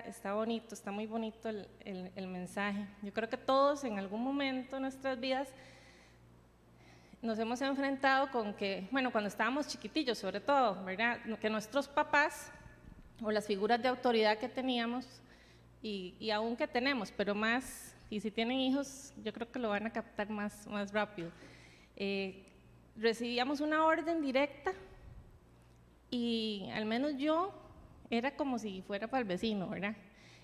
está bonito, está muy bonito el, el, mensaje. Yo creo que todos en algún momento de nuestras vidas nos hemos enfrentado con que, bueno, cuando estábamos chiquitillos sobre todo, ¿verdad? Que nuestros papás o las figuras de autoridad que teníamos y, y aún que tenemos, pero más, y si tienen hijos, yo creo que lo van a captar más, más rápido. Eh, recibíamos una orden directa y al menos yo era como si fuera para el vecino, ¿verdad?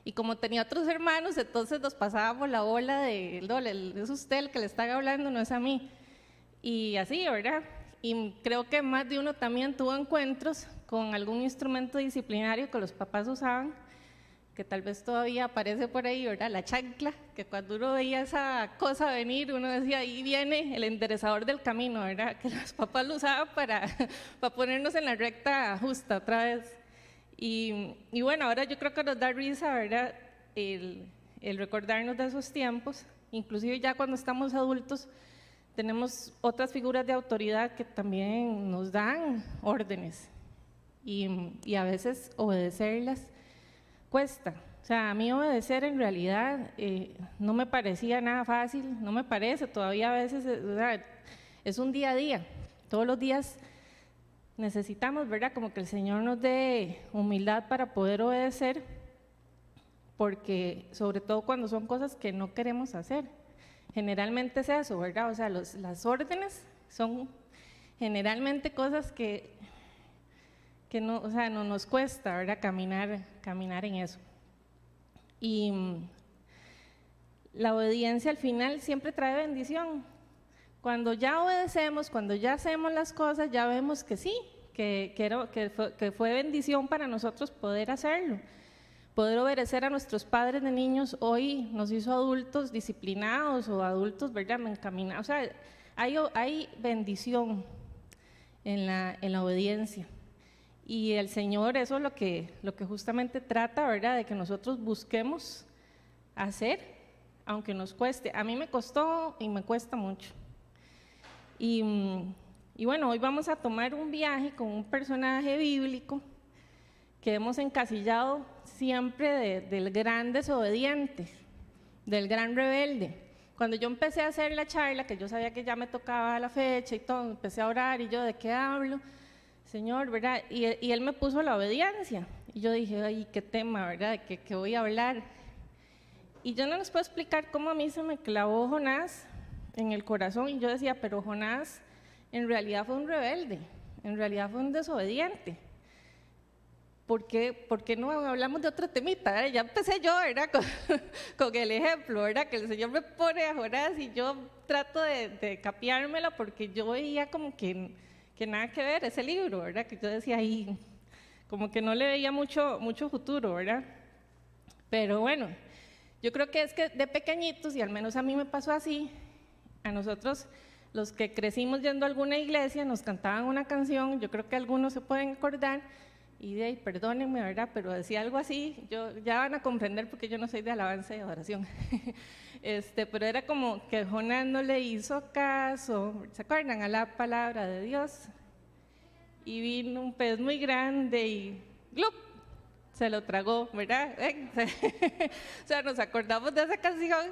Y como tenía otros hermanos, entonces nos pasábamos la bola de, no, es usted el que le está hablando, no es a mí. Y así, ¿verdad? Y creo que más de uno también tuvo encuentros con algún instrumento disciplinario que los papás usaban, que tal vez todavía aparece por ahí, ¿verdad? La chancla, que cuando uno veía esa cosa venir, uno decía, ahí viene el enderezador del camino, ¿verdad? Que los papás lo usaban para, para ponernos en la recta justa otra vez. Y, y bueno, ahora yo creo que nos da risa, ¿verdad? El, el recordarnos de esos tiempos, inclusive ya cuando estamos adultos, tenemos otras figuras de autoridad que también nos dan órdenes y, y, a veces obedecerlas cuesta. O sea, a mí obedecer en realidad eh, no me parecía nada fácil, no me parece, todavía a veces es un día a día. Todos los días necesitamos, ¿verdad? Como que el Señor nos dé humildad para poder obedecer, porque sobre todo cuando son cosas que no queremos hacer. Generalmente es eso, ¿verdad? O sea, las órdenes son generalmente cosas que, que no, o sea, no nos cuesta, ¿verdad? Caminar, caminar en eso. Y mm, la obediencia al final siempre trae bendición. Cuando ya obedecemos, cuando ya hacemos las cosas, ya vemos que sí, que, fue, bendición para nosotros poder hacerlo poder obedecer a nuestros padres de niños hoy nos hizo adultos disciplinados o adultos, ¿verdad?, encaminados. O sea, hay, bendición en la, en la obediencia. Y el Señor, eso es lo que, lo que justamente trata, ¿verdad?, de que nosotros busquemos hacer, aunque nos cueste. A mí me costó y me cuesta mucho. Y, y bueno, hoy vamos a tomar un viaje con un personaje bíblico que hemos encasillado siempre del gran desobediente, del gran rebelde. Cuando yo empecé a hacer la charla, que yo sabía que ya me tocaba la fecha y todo, empecé a orar y yo, ¿de qué hablo? Señor, ¿verdad? Y, él me puso la obediencia. Y yo dije, ay, qué tema, ¿verdad? ¿De qué, qué voy a hablar? Y yo no les puedo explicar cómo a mí se me clavó Jonás en el corazón. Y yo decía, pero Jonás en realidad fue un rebelde, en realidad fue un desobediente. ¿por qué, no hablamos de otro temita? Eh? Ya empecé yo, ¿verdad? Con, el ejemplo, ¿verdad? Que el Señor me pone a Jonás y yo trato de, de porque yo veía como que, que nada que ver ese libro, ¿verdad? Que yo decía ahí, como que no le veía mucho, mucho futuro, ¿verdad? Pero bueno, yo creo que es que de pequeñitos, y al menos a mí me pasó así, a nosotros los que crecimos yendo a alguna iglesia nos cantaban una canción, yo creo que algunos se pueden acordar, y de ahí, perdónenme, ¿verdad? Pero decía algo así, yo, ya van a comprender porque yo no soy de alabanza y adoración. este, pero era como que Jonás no le hizo caso, ¿se acuerdan? A la palabra de Dios. Y vino un pez muy grande y ¡glup! se lo tragó, ¿verdad? o sea, nos acordamos de esa canción.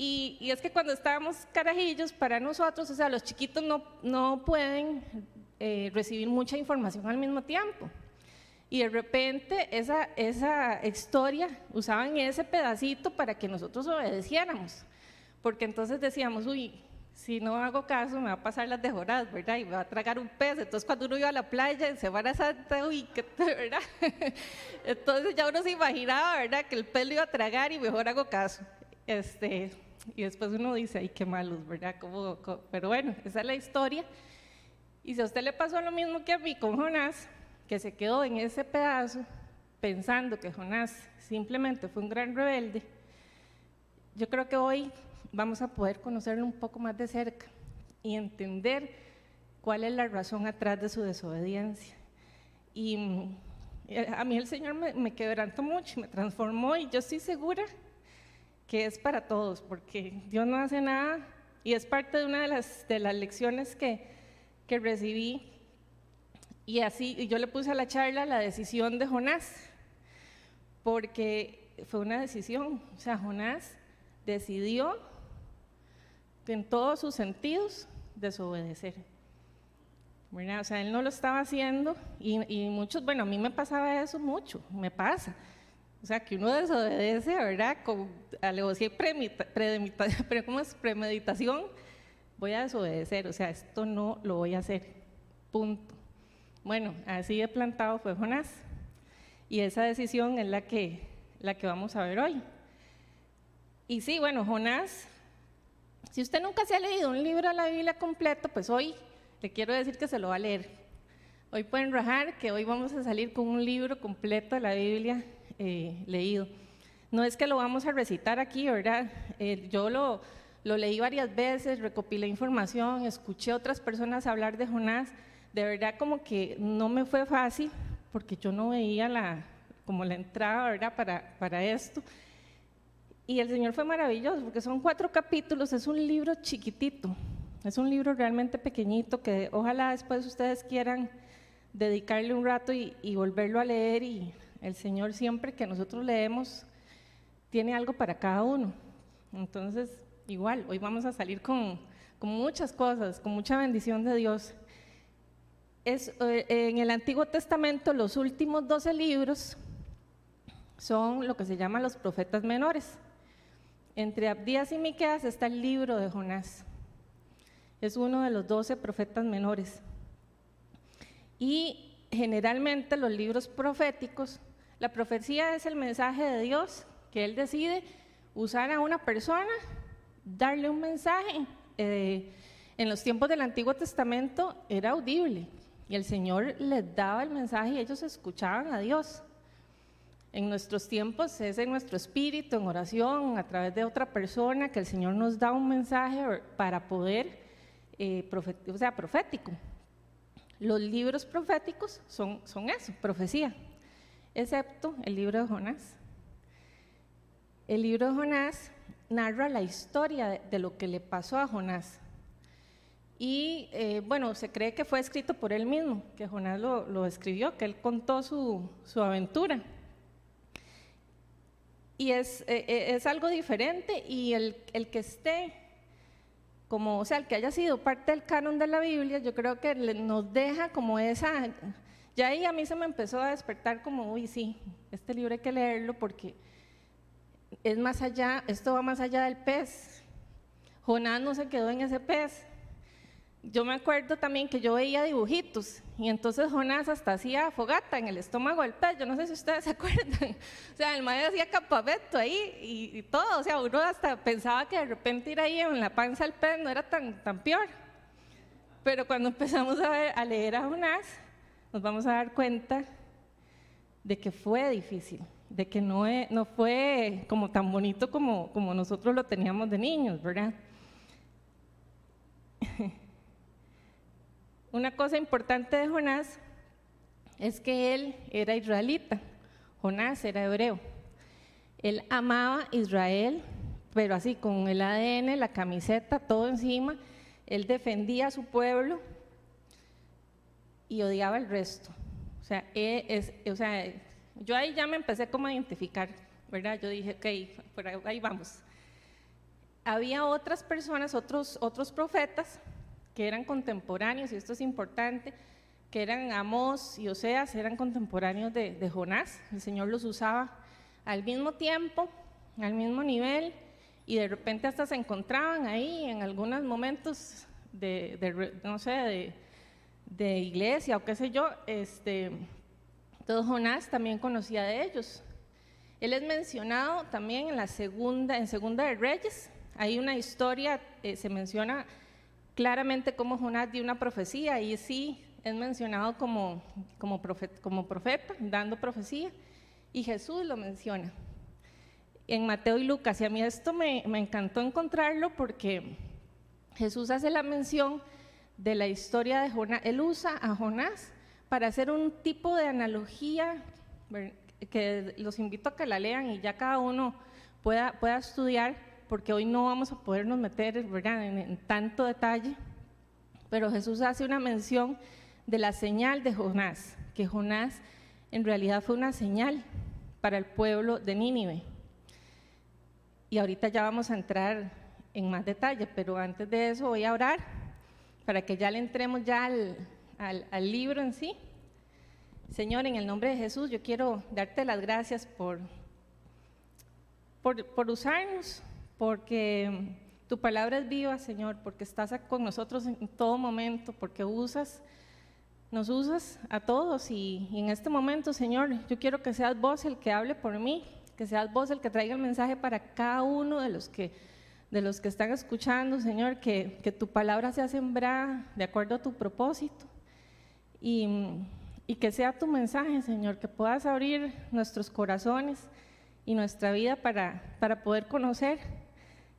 Y, y, es que cuando estábamos carajillos, para nosotros, o sea, los chiquitos no, no pueden eh, recibir mucha información al mismo tiempo. Y de repente esa, esa historia usaban ese pedacito para que nosotros obedeciéramos. Porque entonces decíamos, uy, si no hago caso me va a pasar las de Jorás, ¿verdad? Y me va a tragar un pez. Entonces cuando uno iba a la playa en Semana Santa, uy, ¿qué, ¿verdad? Entonces ya uno se imaginaba, ¿verdad? Que el pez lo iba a tragar y mejor hago caso. Este, y después uno dice, ay, qué malos, ¿verdad? Pero bueno, esa es la historia. Y si a usted le pasó lo mismo que a mí con Jonás, que se quedó en ese pedazo pensando que Jonás simplemente fue un gran rebelde, yo creo que hoy vamos a poder conocerlo un poco más de cerca y entender cuál es la razón atrás de su desobediencia. Y eh, a mí el Señor me, quebrantó mucho, me transformó y yo estoy segura que es para todos, porque Dios no hace nada y es parte de una de las, de las lecciones que, que recibí y así, yo le puse a la charla la decisión de Jonás, porque fue una decisión. O sea, Jonás decidió en todos sus sentidos desobedecer. O sea, él no lo estaba haciendo y, y, muchos, bueno, a mí me pasaba eso mucho, me pasa. O sea, que uno desobedece, ¿verdad? Con alevosía y ¿cómo es? premeditación, voy a desobedecer, o sea, esto no lo voy a hacer, punto. Bueno, así de plantado fue Jonás. Y esa decisión es la que, la que vamos a ver hoy. Y sí, bueno, Jonás, si usted nunca se ha leído un libro de la Biblia completo, pues hoy le quiero decir que se lo va a leer. Hoy pueden rajar que hoy vamos a salir con un libro completo de la Biblia eh, leído. No es que lo vamos a recitar aquí, ¿verdad? Eh, yo lo, leí varias veces, recopilé información, escuché a otras personas hablar de Jonás. De verdad como que no me fue fácil porque yo no veía la, como la entrada, ¿verdad? Para, para esto. Y el Señor fue maravilloso porque son cuatro capítulos, es un libro chiquitito, es un libro realmente pequeñito que ojalá después ustedes quieran dedicarle un rato y, volverlo a leer y el Señor siempre que nosotros leemos tiene algo para cada uno. Entonces, igual, hoy vamos a salir con, muchas cosas, con mucha bendición de Dios. Es, eh, en el Antiguo Testamento los últimos 12 libros son lo que se llama los profetas menores. Entre Abdías y Miqueas está el libro de Jonás. Es uno de los doce profetas menores. Y generalmente los libros proféticos, la profecía es el mensaje de Dios que Él decide usar a una persona, darle un mensaje. Eh, en los tiempos del Antiguo Testamento era audible y el Señor les daba el mensaje y ellos escuchaban a Dios. En nuestros tiempos es en nuestro espíritu, en oración, a través de otra persona, que el Señor nos da un mensaje para poder, eh, o sea, profético. Los libros proféticos son, son eso, profecía, excepto el libro de Jonás. El libro de Jonás narra la historia de, lo que le pasó a Jonás. Y eh, bueno, se cree que fue escrito por él mismo, que Jonás lo, escribió, que él contó su, su aventura y es, eh, eh, es algo diferente y el, el, que esté, como, o sea, el que haya sido parte del canon de la Biblia, yo creo que nos deja como esa, ya ahí a mí se me empezó a despertar como, uy, sí, este libro hay que leerlo porque es más allá, esto va más allá del pez. Jonás no se quedó en ese pez, yo me acuerdo también que yo veía dibujitos y entonces Jonás hasta hacía fogata en el estómago del pez, yo no sé si ustedes se acuerdan, o sea, el maestro hacía campamento ahí y, todo, o sea, uno hasta pensaba que de repente ir ahí en la panza del pez no era tan, tan peor, pero cuando empezamos a, ver, a leer a Jonás, nos vamos a dar cuenta de que fue difícil, de que no, no fue como tan bonito como, como nosotros lo teníamos de niños, ¿verdad? Una cosa importante de Jonás es que él era israelita, Jonás era hebreo. Él amaba Israel, pero así con el ADN, la camiseta, todo encima. Él defendía a su pueblo y odiaba el resto. O sea, es, o sea, yo ahí ya me empecé como a identificar, ¿verdad? Yo dije, ok, por ahí vamos. Había otras personas, otros, otros profetas que eran contemporáneos, y esto es importante, que eran Amós y Oseas, eran contemporáneos de, Jonás. El Señor los usaba al mismo tiempo, al mismo nivel, y de repente hasta se encontraban ahí en algunos momentos de, no sé, de, iglesia o qué sé yo. Este, todo Jonás también conocía de ellos. Él es mencionado también en la segunda, en Segunda de Reyes. Hay una historia, eh, se menciona claramente como Jonás dio una profecía y sí es mencionado como, como, profeta, como profeta, dando profecía, y Jesús lo menciona en Mateo y Lucas. Y a mí esto me, me encantó encontrarlo porque Jesús hace la mención de la historia de Jonás. Él usa a Jonás para hacer un tipo de analogía que los invito a que la lean y ya cada uno pueda, pueda estudiar porque hoy no vamos a podernos meter En, tanto detalle, pero Jesús hace una mención de la señal de Jonás, que Jonás en realidad fue una señal para el pueblo de Nínive. Y ahorita ya vamos a entrar en más detalle, pero antes de eso voy a orar para que ya le entremos ya al, al, libro en sí. Señor, en el nombre de Jesús, yo quiero darte las gracias por, por, por usarnos, porque tu palabra es viva, Señor, porque estás con nosotros en todo momento, porque usas nos usas a todos y, en este momento, Señor, yo quiero que seas vos el que hable por mí, que seas vos el que traiga el mensaje para cada uno de los que, de los que están escuchando, Señor, que, tu palabra sea sembrada de acuerdo a tu propósito y, y que sea tu mensaje, Señor, que puedas abrir nuestros corazones y nuestra vida para, para poder conocer,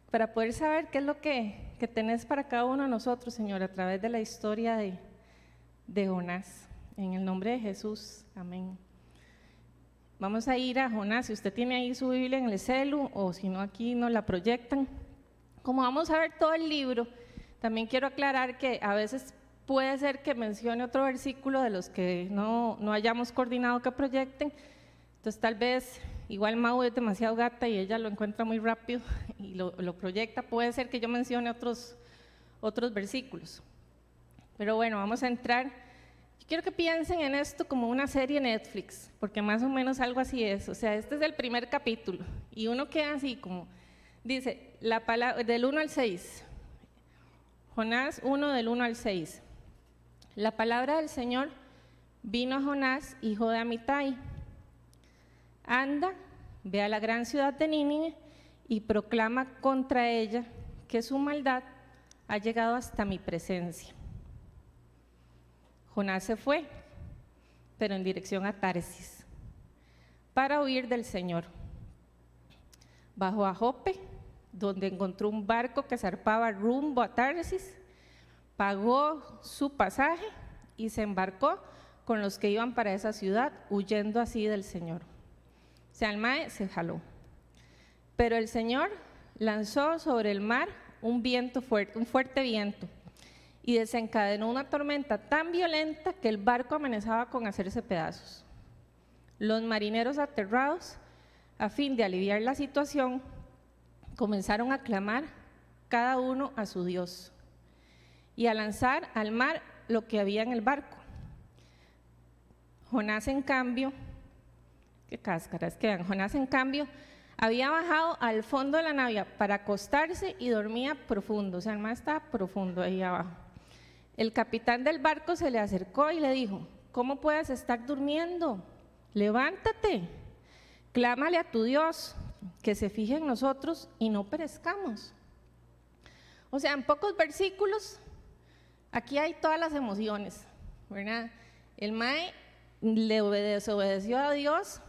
para poder saber qué es lo que, que tenés para cada uno de nosotros, Señor, a través de la historia de de Jonás. En el nombre de Jesús, amén. Vamos a ir a Jonás. Si usted tiene ahí su Biblia en el celu o si no aquí nos la proyectan. Como vamos a ver todo el libro, también quiero aclarar que a veces puede ser que mencione otro versículo de los que no, no hayamos coordinado que proyecten. Entonces tal vez, igual Mau es demasiado gata y ella lo encuentra muy rápido y lo, lo proyecta. Puede ser que yo mencione otros, otros versículos. Pero bueno, vamos a entrar. Quiero que piensen en esto como una serie Netflix, porque más o menos algo así es. O sea, este es el primer capítulo y uno queda así como, dice, la palabra, del 1 al 6. Jonás 1 del 1 al 6. La palabra del Señor vino a Jonás, hijo de Amitai. Anda, ve a la gran ciudad de Nínive y proclama contra ella que su maldad ha llegado hasta mi presencia. Jonás se fue, pero en dirección a Tarsis, para huir del Señor. Bajó a Jope, donde encontró un barco que zarpaba rumbo a Tarsis, pagó su pasaje y se embarcó con los que iban para esa ciudad, huyendo así del Señor. Se almae se jaló. Pero el Señor lanzó sobre el mar un viento fuerte, un fuerte viento y desencadenó una tormenta tan violenta que el barco amenazaba con hacerse pedazos. Los marineros aterrados, a fin de aliviar la situación, comenzaron a clamar cada uno a su Dios y a lanzar al mar lo que había en el barco. Jonás, en cambio, qué cáscaras quedan, Jonás, en cambio, había bajado al fondo de la nave para acostarse y dormía profundo, o sea, el mar estaba profundo ahí abajo. El capitán del barco se le acercó y le dijo, ¿cómo puedes estar durmiendo? Levántate, clámale a tu Dios, que se fije en nosotros y no perezcamos. O sea, en pocos versículos, aquí hay todas las emociones, ¿verdad? El Mae le obedeció a Dios,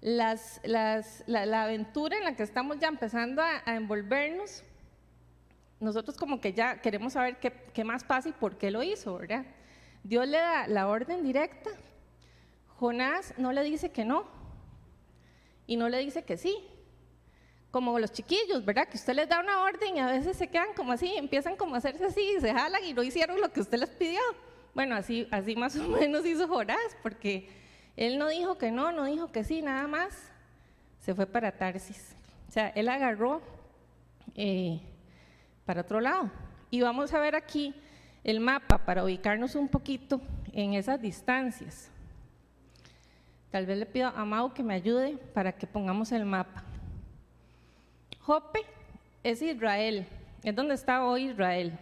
las, la, aventura en la que estamos ya empezando a envolvernos, nosotros como que ya queremos saber qué, más pasa y por qué lo hizo, ¿verdad? Dios le da la orden directa, Jonás no le dice que no y no le dice que sí, como los chiquillos, ¿verdad? Que usted les da una orden y a veces se quedan como así, empiezan como a hacerse así, se jalan y no hicieron lo que usted les pidió. Bueno, así, así más o menos hizo Jonás, porque él no dijo que no, no dijo que sí, nada más, se fue para Tarsis. O sea, él agarró... Eh, para otro lado. Y vamos a ver aquí el mapa para ubicarnos un poquito en esas distancias. Tal vez le pido a Mau que me ayude para que pongamos el mapa. Jope es Israel, es donde está hoy Israel.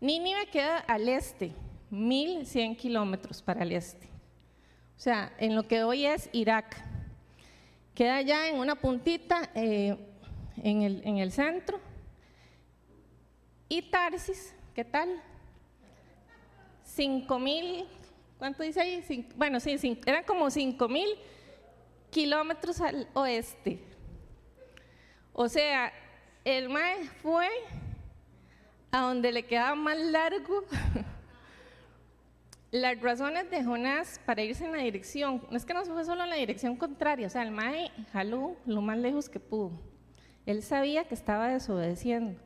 Nínive queda al este, 1100 kilómetros para el este. O sea, en lo que hoy es Irak. Queda ya en una puntita eh, en, el, en el centro y Tarsis, ¿qué tal? Cinco mil, ¿cuánto dice ahí? bueno, sí, eran como cinco mil kilómetros al oeste. O sea, el mae fue a donde le quedaba más largo. Las razones de Jonás para irse en la dirección, no es que no fue solo en la dirección contraria, o sea, el mae jaló lo más lejos que pudo. Él sabía que estaba desobedeciendo.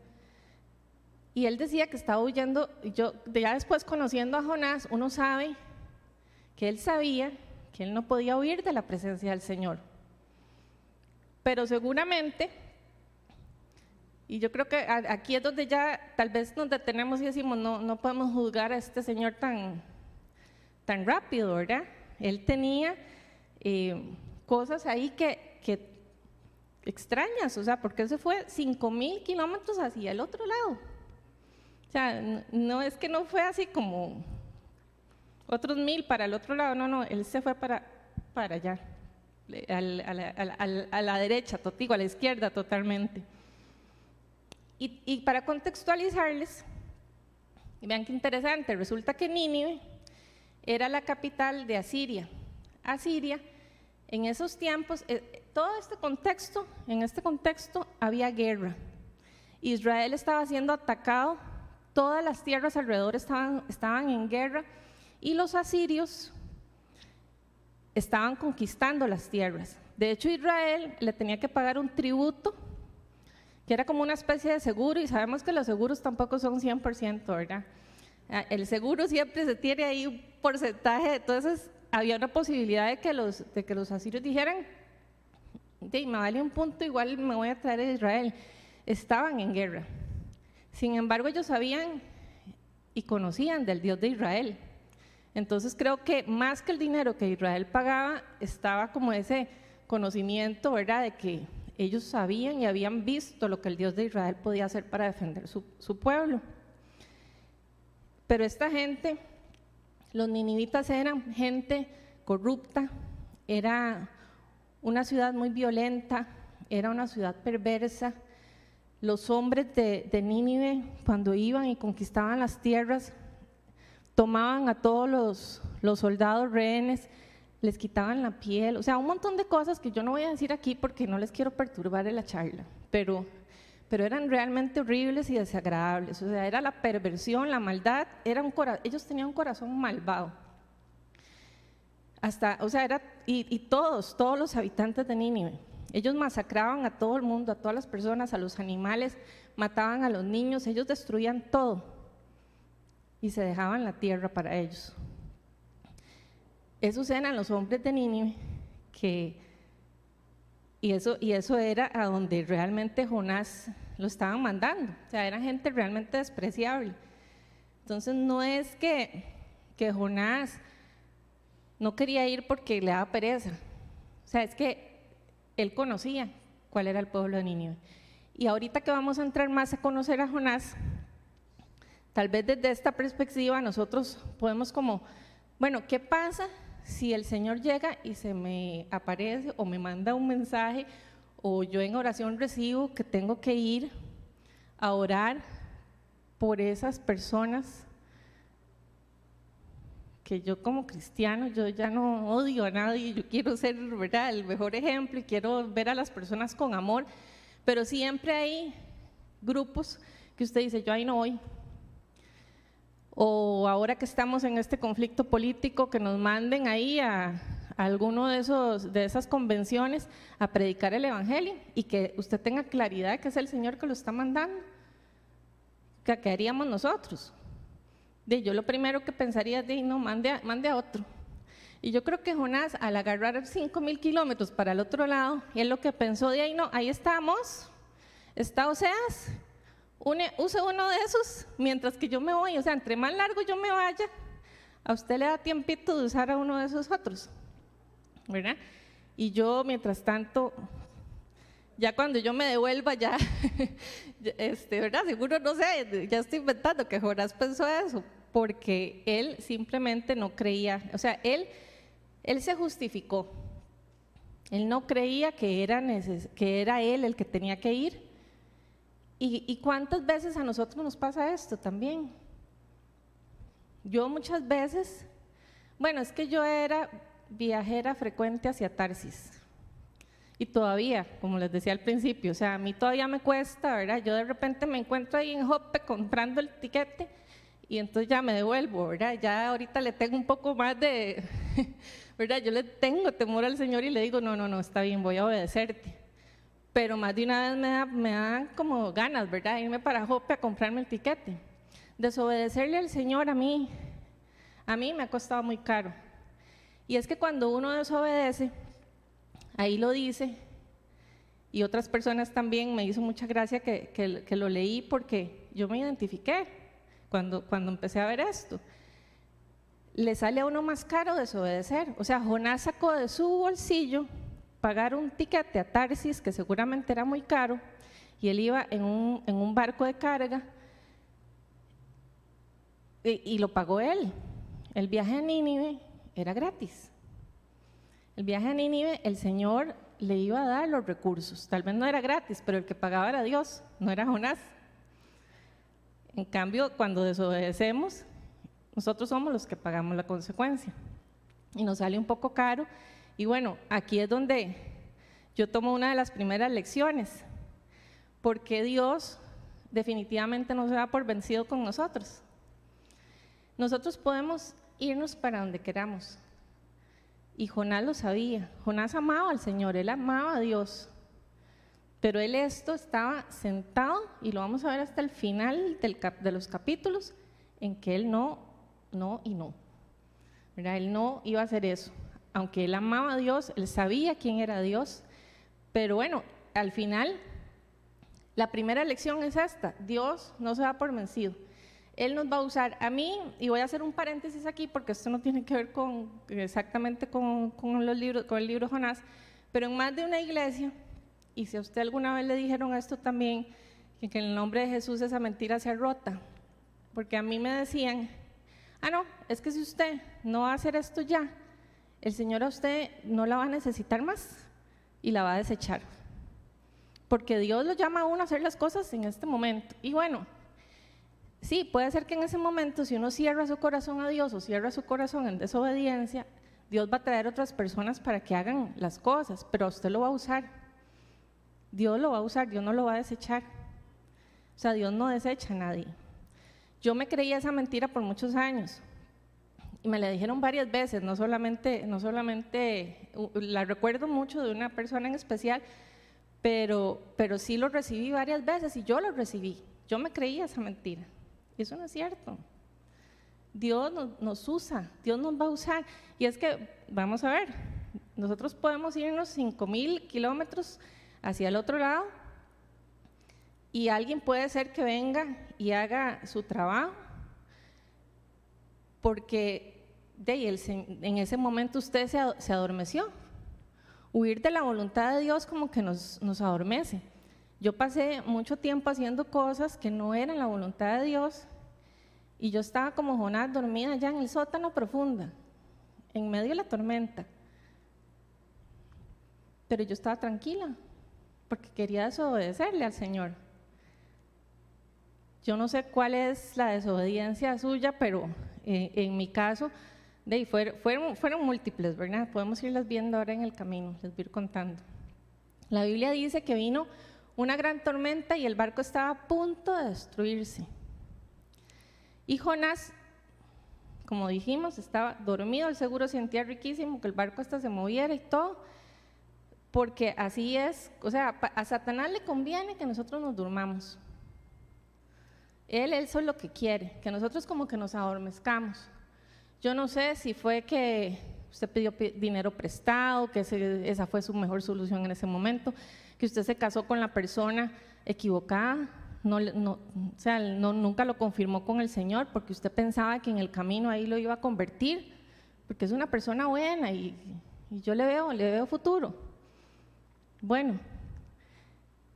Y él decía que estaba huyendo, yo ya después conociendo a Jonás, uno sabe que él sabía que él no podía huir de la presencia del Señor. Pero seguramente, y yo creo que aquí es donde ya tal vez nos detenemos y decimos, no, no podemos juzgar a este Señor tan, tan rápido, ¿verdad? Él tenía eh, cosas ahí que, que extrañas, o sea, porque él se fue 5 mil kilómetros hacia el otro lado. O sea, no es que no fue así como otros mil para el otro lado, no, no, él se fue para, para allá, a, la, derecha, a la izquierda totalmente. Y, y para contextualizarles, vean qué interesante, resulta que Nínive era la capital de Asiria. Asiria, en esos tiempos, eh, todo este contexto, en este contexto había guerra. Israel estaba siendo atacado, todas las tierras alrededor estaban, estaban en guerra y los asirios estaban conquistando las tierras. De hecho, Israel le tenía que pagar un tributo, que era como una especie de seguro, y sabemos que los seguros tampoco son 100%, ¿verdad? Ah, el seguro siempre se tiene ahí un porcentaje, entonces había una posibilidad de que los, de que los asirios dijeran, me vale un punto, igual me voy a traer a Israel. Estaban en guerra. Sin embargo, ellos sabían y conocían del Dios de Israel. Entonces creo que más que el dinero que Israel pagaba, estaba como ese conocimiento, ¿verdad?, de que ellos sabían y habían visto lo que el Dios de Israel podía hacer para defender su, su pueblo. Pero esta gente, los ninivitas eran gente corrupta, era una ciudad muy violenta, era una ciudad perversa. Los hombres de, de Nínive, cuando iban y conquistaban las tierras, tomaban a todos los, soldados rehenes, les quitaban la piel, o sea, un montón de cosas que yo no voy a decir aquí porque no les quiero perturbar en la charla, pero, pero eran realmente horribles y desagradables, o sea, era la perversión, la maldad, era un ellos tenían un corazón malvado. Hasta, o sea, era, y, y todos, todos los habitantes de Nínive, ellos masacraban a todo el mundo, a todas las personas, a los animales, mataban a los niños, ellos destruían todo y se dejaban la tierra para ellos. Esos eran los hombres de Nínive que, y eso, y eso era a donde realmente Jonás lo estaban mandando, o sea, eran gente realmente despreciable. Entonces no es que, que Jonás no quería ir porque le daba pereza, o sea, es que él conocía cuál era el pueblo de Nínive. Y ahorita que vamos a entrar más a conocer a Jonás, Tal vez desde esta perspectiva nosotros podemos como, bueno, ¿qué pasa si el Señor llega y se me aparece o me manda un mensaje o yo en oración recibo que tengo que ir a orar por esas personas que yo como cristiano, yo ya no odio a nadie, yo quiero ser ¿verdad? el mejor ejemplo y quiero ver a las personas con amor, pero siempre hay grupos que usted dice, yo ahí no voy, o ahora que estamos en este conflicto político, que nos manden ahí a, alguno de, esos, de esas convenciones a predicar el Evangelio y que usted tenga claridad que es el Señor que lo está mandando. ¿Qué, haríamos nosotros? De, yo lo primero que pensaría es, de, no, mande a, mande a otro. Y yo creo que Jonás, al agarrar 5 mil kilómetros para el otro lado, él lo que pensó de ahí, no, ahí estamos, está Oseas, use uno de esos mientras que yo me voy, o sea, entre más largo yo me vaya, a usted le da tiempito de usar a uno de esos otros, ¿verdad? Y yo, mientras tanto, ya cuando yo me devuelva, ya, este, ¿verdad? Seguro, no sé, ya estoy inventando que Jonás pensó eso, porque él simplemente no creía, o sea, él, él se justificó, él no creía que era, que era él el que tenía que ir, ¿Y, cuántas veces a nosotros nos pasa esto también? Yo muchas veces, bueno, es que yo era viajera frecuente hacia Tarsis. Y todavía, como les decía al principio, o sea, a mí todavía me cuesta, ¿verdad? Yo de repente me encuentro ahí en Hoppe comprando el tiquete y entonces ya me devuelvo, ¿verdad? Ya ahorita le tengo un poco más de, ¿verdad? Yo le tengo temor al Señor y le digo, no, no, no, está bien, voy a obedecerte pero más de una vez me, da, me dan como ganas, ¿verdad? Irme para Jope a comprarme el tiquete. Desobedecerle al Señor a mí, a mí me ha costado muy caro. Y es que cuando uno desobedece, ahí lo dice, y otras personas también me hizo mucha gracia que, que, lo leí porque yo me identifiqué cuando, cuando empecé a ver esto. Le sale a uno más caro desobedecer. O sea, Jonás sacó de su bolsillo pagar un tiquete a Tarsis, que seguramente era muy caro, y él iba en un, en un barco de carga y, lo pagó él. El viaje a Nínive era gratis. El viaje a Nínive, el Señor le iba a dar los recursos. Tal vez no era gratis, pero el que pagaba era Dios, no era Jonás. En cambio, cuando desobedecemos, nosotros somos los que pagamos la consecuencia. Y nos sale un poco caro. Y bueno, aquí es donde yo tomo una de las primeras lecciones porque Dios definitivamente no se da por vencido con nosotros. Nosotros podemos irnos para donde queramos. Y Jonás lo sabía. Jonás amaba al Señor, él amaba a Dios. Pero él esto estaba sentado, y lo vamos a ver hasta el final de los capítulos, en que él no, no y no. Él no iba a hacer eso. Aunque él amaba a Dios, él sabía quién era Dios. Pero bueno, al final la primera lección es esta, Dios no se va por vencido. Él nos va a usar a mí, y voy a hacer un paréntesis aquí porque esto no tiene que ver exactamente con, los libros, con el libro Jonás, pero en más de una iglesia, y si a usted alguna vez le dijeron esto también, que en el nombre de Jesús esa mentira se rota, porque a mí me decían, ah, no, es que si usted no va a hacer esto ya, el Señor a usted no la va a necesitar más y la va a desechar porque Dios lo llama a uno a hacer las cosas en este momento. Y bueno, sí, puede ser que en ese momento, si uno cierra su corazón a Dios o cierra su corazón en desobediencia, Dios va a traer otras personas para que hagan las cosas, pero usted lo va a usar. Dios lo va a usar, Dios no lo va a desechar. O sea, Dios no desecha a nadie. Yo me creía esa mentira por muchos años y me la dijeron varias veces, no solamente, no solamente, la recuerdo mucho de una persona en especial pero, pero sí lo recibí varias veces y yo lo recibí. Yo me creía esa mentira. Eso no es cierto. Dios nos, usa, Dios nos va a usar. Y es que, vamos a ver, nosotros podemos irnos 5 mil kilómetros hacia el otro lado y alguien puede ser que venga y haga su trabajo porque de, en ese momento usted se adormeció huir de la voluntad de Dios como que nos, adormece. Yo pasé mucho tiempo haciendo cosas que no eran la voluntad de Dios y yo estaba como Jonás dormida ya en el sótano profunda, en medio de la tormenta. Pero yo estaba tranquila porque quería desobedecerle al Señor. Yo no sé cuál es la desobediencia suya, pero eh, en mi caso de fueron, fueron, múltiples, ¿verdad? Podemos irlas viendo ahora en el camino, les voy ir contando. La Biblia dice que vino una gran tormenta y el barco estaba a punto de destruirse. Y Jonás, como dijimos, estaba dormido, el seguro sentía riquísimo que el barco hasta se moviera y todo, porque así es, o sea, a Satanás le conviene que nosotros nos durmamos. Él, él eso es lo que quiere, que nosotros como que nos adormezcamos. Yo no sé si fue que usted pidió dinero prestado, que esa fue su mejor solución en ese momento, que usted se casó con la persona equivocada, no, o sea, no, nunca lo confirmó con el Señor porque usted pensaba que en el camino ahí lo iba a convertir, porque es una persona buena y, y yo le veo, le veo futuro. Bueno,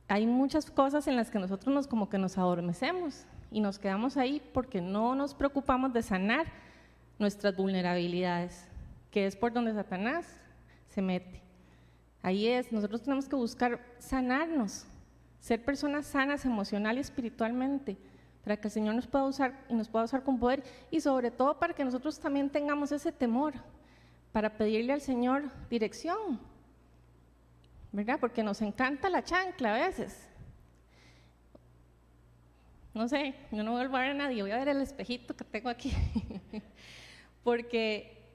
hay muchas cosas en las que nosotros nos como que nos adormecemos y nos quedamos ahí porque no nos preocupamos de sanar nuestras vulnerabilidades, que es por donde Satanás se mete. Ahí es, nosotros tenemos que buscar sanarnos, ser personas sanas emocional y espiritualmente, para que el Señor nos pueda usar y nos pueda usar con poder y sobre todo para que nosotros también tengamos ese temor, para pedirle al Señor dirección, ¿verdad? Porque nos encanta la chancla a veces. No sé, yo no voy a ver a nadie, voy a ver el espejito que tengo aquí. porque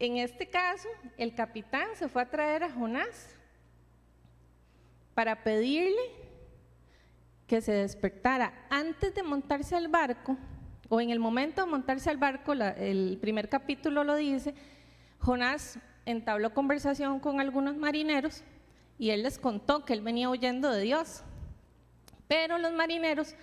en este caso el capitán se fue a traer a Jonás para pedirle que se despertara antes de montarse al barco, o en el momento de montarse al barco, el primer capítulo lo dice, Jonás entabló conversación con algunos marineros y él les contó que él venía huyendo de Dios. Pero los marineros,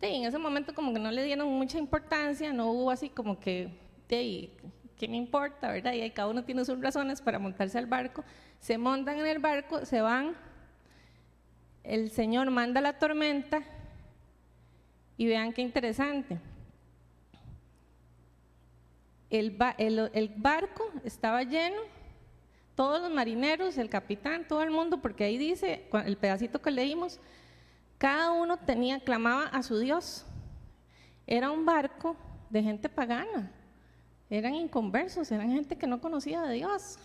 en ese momento como que no le dieron mucha importancia, no hubo así como que, de, ¿qué me importa, verdad? Y cada uno tiene sus razones para montarse al barco. Se montan en el barco, se van, el Señor manda la tormenta y vean qué interesante. El, el, barco estaba lleno, todos los marineros, el capitán, todo el mundo, porque ahí dice, el pedacito que leímos, cada uno tenía, clamaba a su Dios. Era un barco de gente pagana, eran inconversos, eran gente que no conocía a Dios.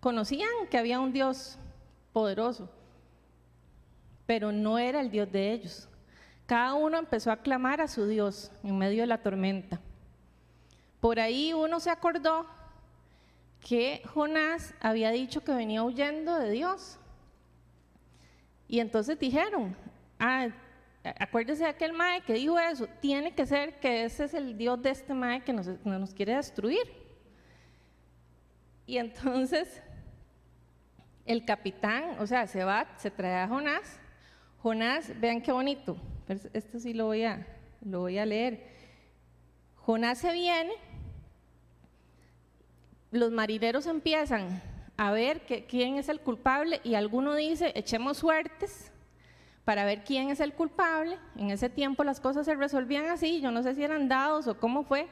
Conocían que había un Dios poderoso, pero no era el Dios de ellos. Cada uno empezó a clamar a su Dios en medio de la tormenta. Por ahí uno se acordó que Jonás había dicho que venía huyendo de Dios. Y entonces dijeron, ah, acuérdese de aquel mae que dijo eso, tiene que ser que ese es el Dios de este mae que nos, quiere destruir. Y entonces el capitán, o sea, se va, se trae a Jonás. Jonás, vean qué bonito, esto sí lo voy a, lo voy a leer. Jonás se viene, los marineros empiezan a ver quién es el culpable y alguno dice, echemos suertes para ver quién es el culpable. En ese tiempo las cosas se resolvían así, yo no sé si eran dados o cómo fue,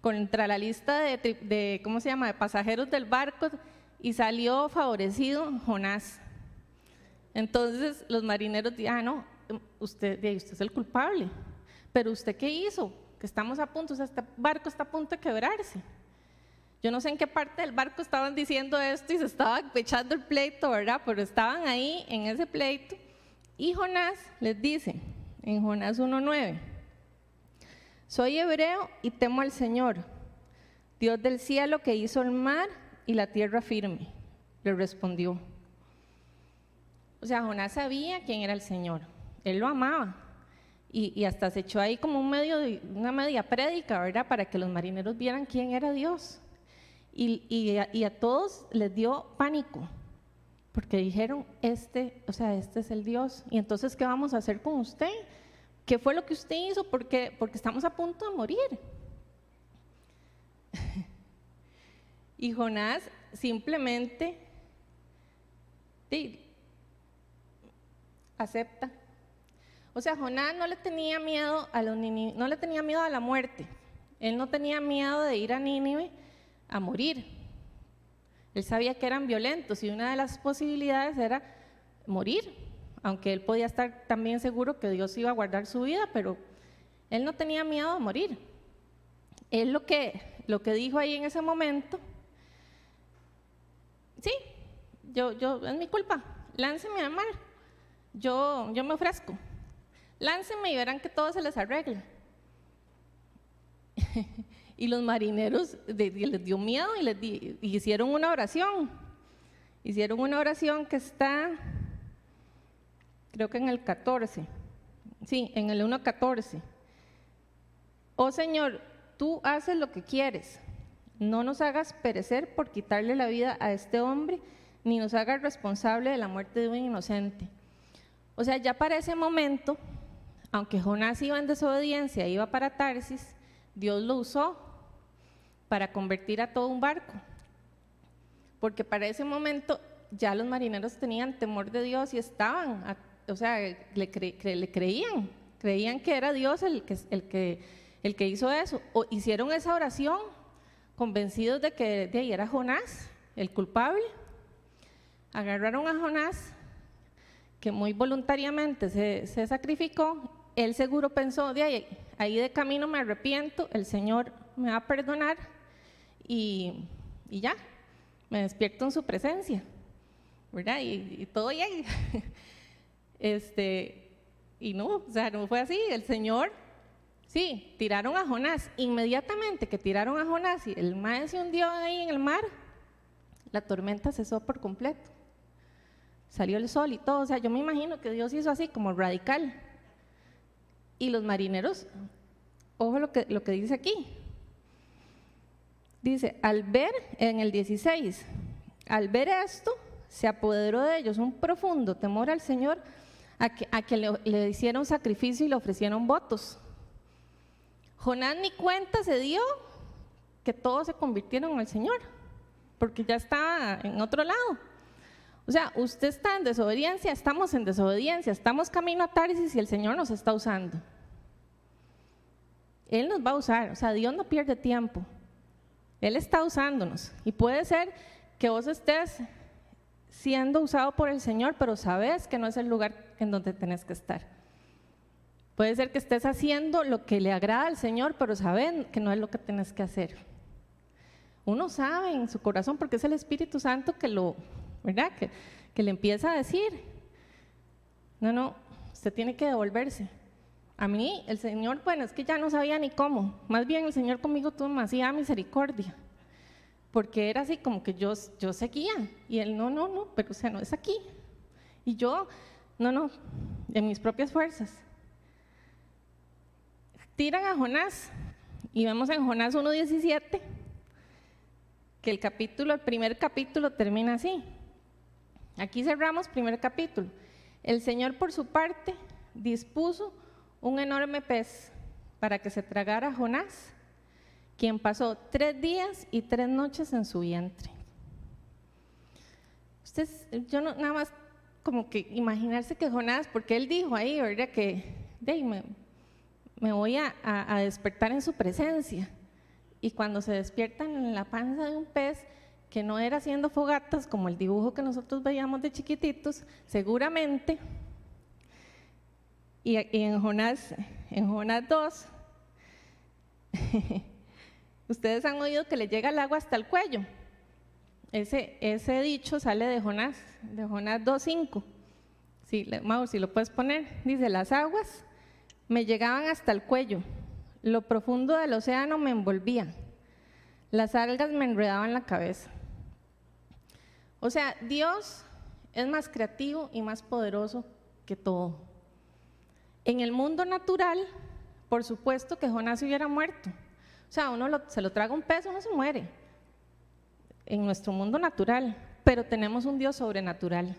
contra la lista de, de ¿cómo se llama?, de pasajeros del barco y salió favorecido Jonás. Entonces los marineros dijeron, ah, no, usted, usted es el culpable. Pero usted qué hizo? Que estamos a punto, o sea, este barco está a punto de quebrarse. Yo no sé en qué parte del barco estaban diciendo esto y se estaba echando el pleito, ¿verdad? Pero estaban ahí en ese pleito. Y Jonás les dice, en Jonás 1.9, soy hebreo y temo al Señor, Dios del cielo que hizo el mar y la tierra firme. Le respondió. O sea, Jonás sabía quién era el Señor él lo amaba. Y, hasta se echó ahí como un medio una media prédica, ¿verdad? Para que los marineros vieran quién era Dios. Y, a, todos les dio pánico, porque dijeron, este, o sea, este es el Dios. Y entonces, ¿qué vamos a hacer con usted? ¿Qué fue lo que usted hizo? Porque, porque estamos a punto de morir. y Jonás simplemente acepta o sea, Jonás no le tenía miedo a los no le tenía miedo a la muerte. Él no tenía miedo de ir a Nínive a morir. Él sabía que eran violentos y una de las posibilidades era morir, aunque él podía estar también seguro que Dios iba a guardar su vida, pero él no tenía miedo a morir. Él lo que, lo que dijo ahí en ese momento, sí, yo, yo, es mi culpa, lánceme al mar, yo, yo me ofrezco láncenme y verán que todo se les arregla. y los marineros les dio miedo y les hicieron una oración. Hicieron una oración que está, creo que en el 14, sí, en el 1.14. Oh Señor, tú haces lo que quieres. No nos hagas perecer por quitarle la vida a este hombre, ni nos hagas responsable de la muerte de un inocente. O sea, ya para ese momento, aunque Jonás iba en desobediencia, iba para Tarsis, Dios lo usó para convertir a todo un barco. Porque para ese momento ya los marineros tenían temor de Dios y estaban, o sea, le, creían, creían que era Dios el que hizo eso. O hicieron esa oración convencidos de que de ahí era Jonás, el culpable. Agarraron a Jonás, que muy voluntariamente se, se sacrificó, él seguro pensó, de ahí, ahí de camino me arrepiento, el Señor me va a perdonar y, ya, me despierto en su presencia, ¿verdad? Y, todo bien. este, y no, o sea, no fue así, el Señor, sí, tiraron a Jonás, inmediatamente que tiraron a Jonás y el mar se hundió ahí en el mar, la tormenta cesó por completo. Salió el sol y todo, o sea, yo me imagino que Dios hizo así como radical y los marineros, ojo lo que, lo que dice aquí. Dice, al ver, en el 16, al ver esto, se apoderó de ellos un profundo temor al Señor, a que, le, le hicieron sacrificio y le ofrecieron votos. Jonás ni cuenta se dio que todos se convirtieron al Señor, porque ya está en otro lado. O sea, usted está en desobediencia, estamos en desobediencia, estamos camino a Tarsis y el Señor nos está usando. Él nos va a usar, o sea, Dios no pierde tiempo. Él está usándonos. Y puede ser que vos estés siendo usado por el Señor, pero sabes que no es el lugar en donde tenés que estar. Puede ser que estés haciendo lo que le agrada al Señor, pero sabes que no es lo que tenés que hacer. Uno sabe en su corazón, porque es el Espíritu Santo que lo, ¿verdad? Que, que le empieza a decir, no, no, usted tiene que devolverse. A mí, el Señor, bueno, es que ya no sabía ni cómo. Más bien el Señor conmigo tuvo demasiada misericordia. Porque era así como que yo, yo seguía. Y él, no, no, no, pero o sea, no es aquí. Y yo, no, no, en mis propias fuerzas. Tiran a Jonás. Y vemos en Jonás 1.17 que el capítulo, el primer capítulo termina así. Aquí cerramos primer capítulo. El Señor por su parte dispuso un enorme pez para que se tragara a Jonás, quien pasó tres días y tres noches en su vientre. Ustedes, yo nada más como que imaginarse que Jonás, porque él dijo ahí, ¿verdad? Que me, me, voy a, a, despertar en su presencia. Y cuando se despiertan en la panza de un pez, que no era haciendo fogatas como el dibujo que nosotros veíamos de chiquititos, seguramente, y, en, Jonás, en Jonás 2, ustedes han oído que le llega el agua hasta el cuello. Ese, ese dicho sale de Jonás, de Jonás 2.5. Sí, Mauro, si lo puedes poner, dice, las aguas me llegaban hasta el cuello, lo profundo del océano me envolvía, las algas me enredaban la cabeza. O sea, Dios es más creativo y más poderoso que todo. En el mundo natural, por supuesto que Jonás hubiera muerto. O sea, uno se lo traga un pez, uno se muere. En nuestro mundo natural. Pero tenemos un Dios sobrenatural.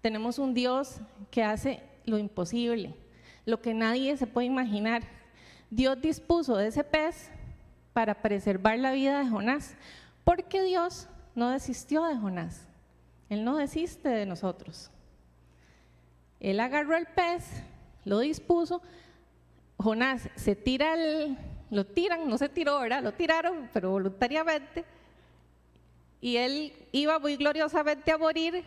Tenemos un Dios que hace lo imposible, lo que nadie se puede imaginar. Dios dispuso de ese pez para preservar la vida de Jonás, porque Dios no desistió de Jonás. Él no desiste de nosotros. Él agarró el pez, lo dispuso. Jonás se tira el, lo tiran, no se tiró. Lo tiraron, pero voluntariamente. Y él iba muy gloriosamente a morir.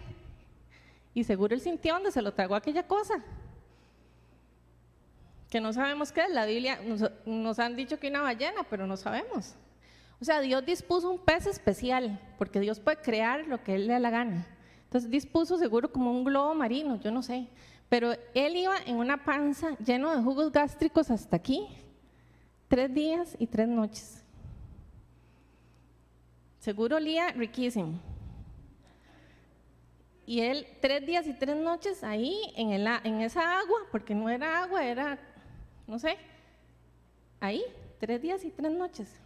Y seguro él sintió donde se lo tragó aquella cosa. Que no sabemos qué es. La Biblia nos, nos han dicho que una ballena, pero no sabemos. O sea, Dios dispuso un pez especial, porque Dios puede crear lo que Él le da la gana. Entonces dispuso seguro como un globo marino, yo no sé. Pero Él iba en una panza lleno de jugos gástricos hasta aquí, tres días y tres noches. Seguro olía riquísimo. Y él tres días y tres noches ahí el, en esa agua, porque no era agua, era, no sé, ahí, tres días y tres noches.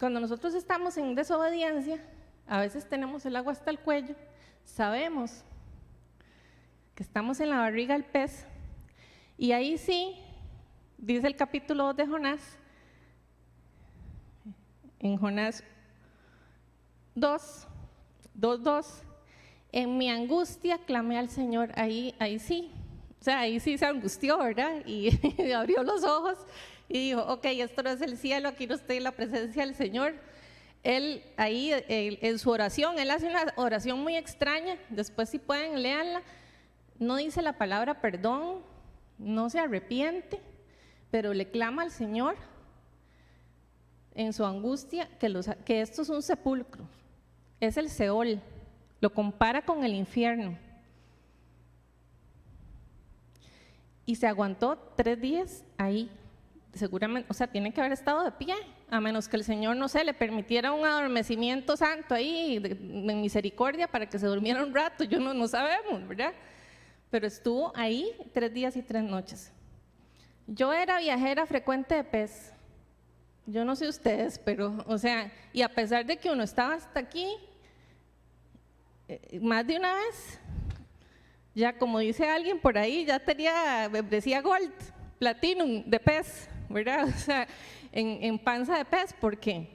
Cuando nosotros estamos en desobediencia, a veces tenemos el agua hasta el cuello, sabemos que estamos en la barriga del pez, y ahí sí, dice el capítulo 2 de Jonás, en Jonás 2, 2, 2, en mi angustia clamé al Señor, ahí, ahí sí, o sea, ahí sí se angustió, ¿verdad? Y abrió los ojos y dijo, ok, esto no es el cielo, aquí no estoy en la presencia del Señor. Él ahí en su oración, él hace una oración muy extraña, después si pueden, léanla, no dice la palabra perdón, no se arrepiente, pero le clama al Señor en su angustia que, que esto es un sepulcro, es el Seol, lo compara con el infierno. Y se aguantó tres días ahí seguramente, o sea, tiene que haber estado de pie, a menos que el Señor, no sé, le permitiera un adormecimiento santo ahí, de, misericordia, para que se durmiera un rato, yo no, no sabemos, ¿verdad? Pero estuvo ahí tres días y tres noches. Yo era viajera frecuente de pez, Yo no sé ustedes, pero, o sea, y a pesar de que uno estaba hasta aquí, eh, más de una vez, ya como dice alguien por ahí, ya tenía decía Gold, Platinum de pez, ¿verdad? O sea, en, en panza de pez, porque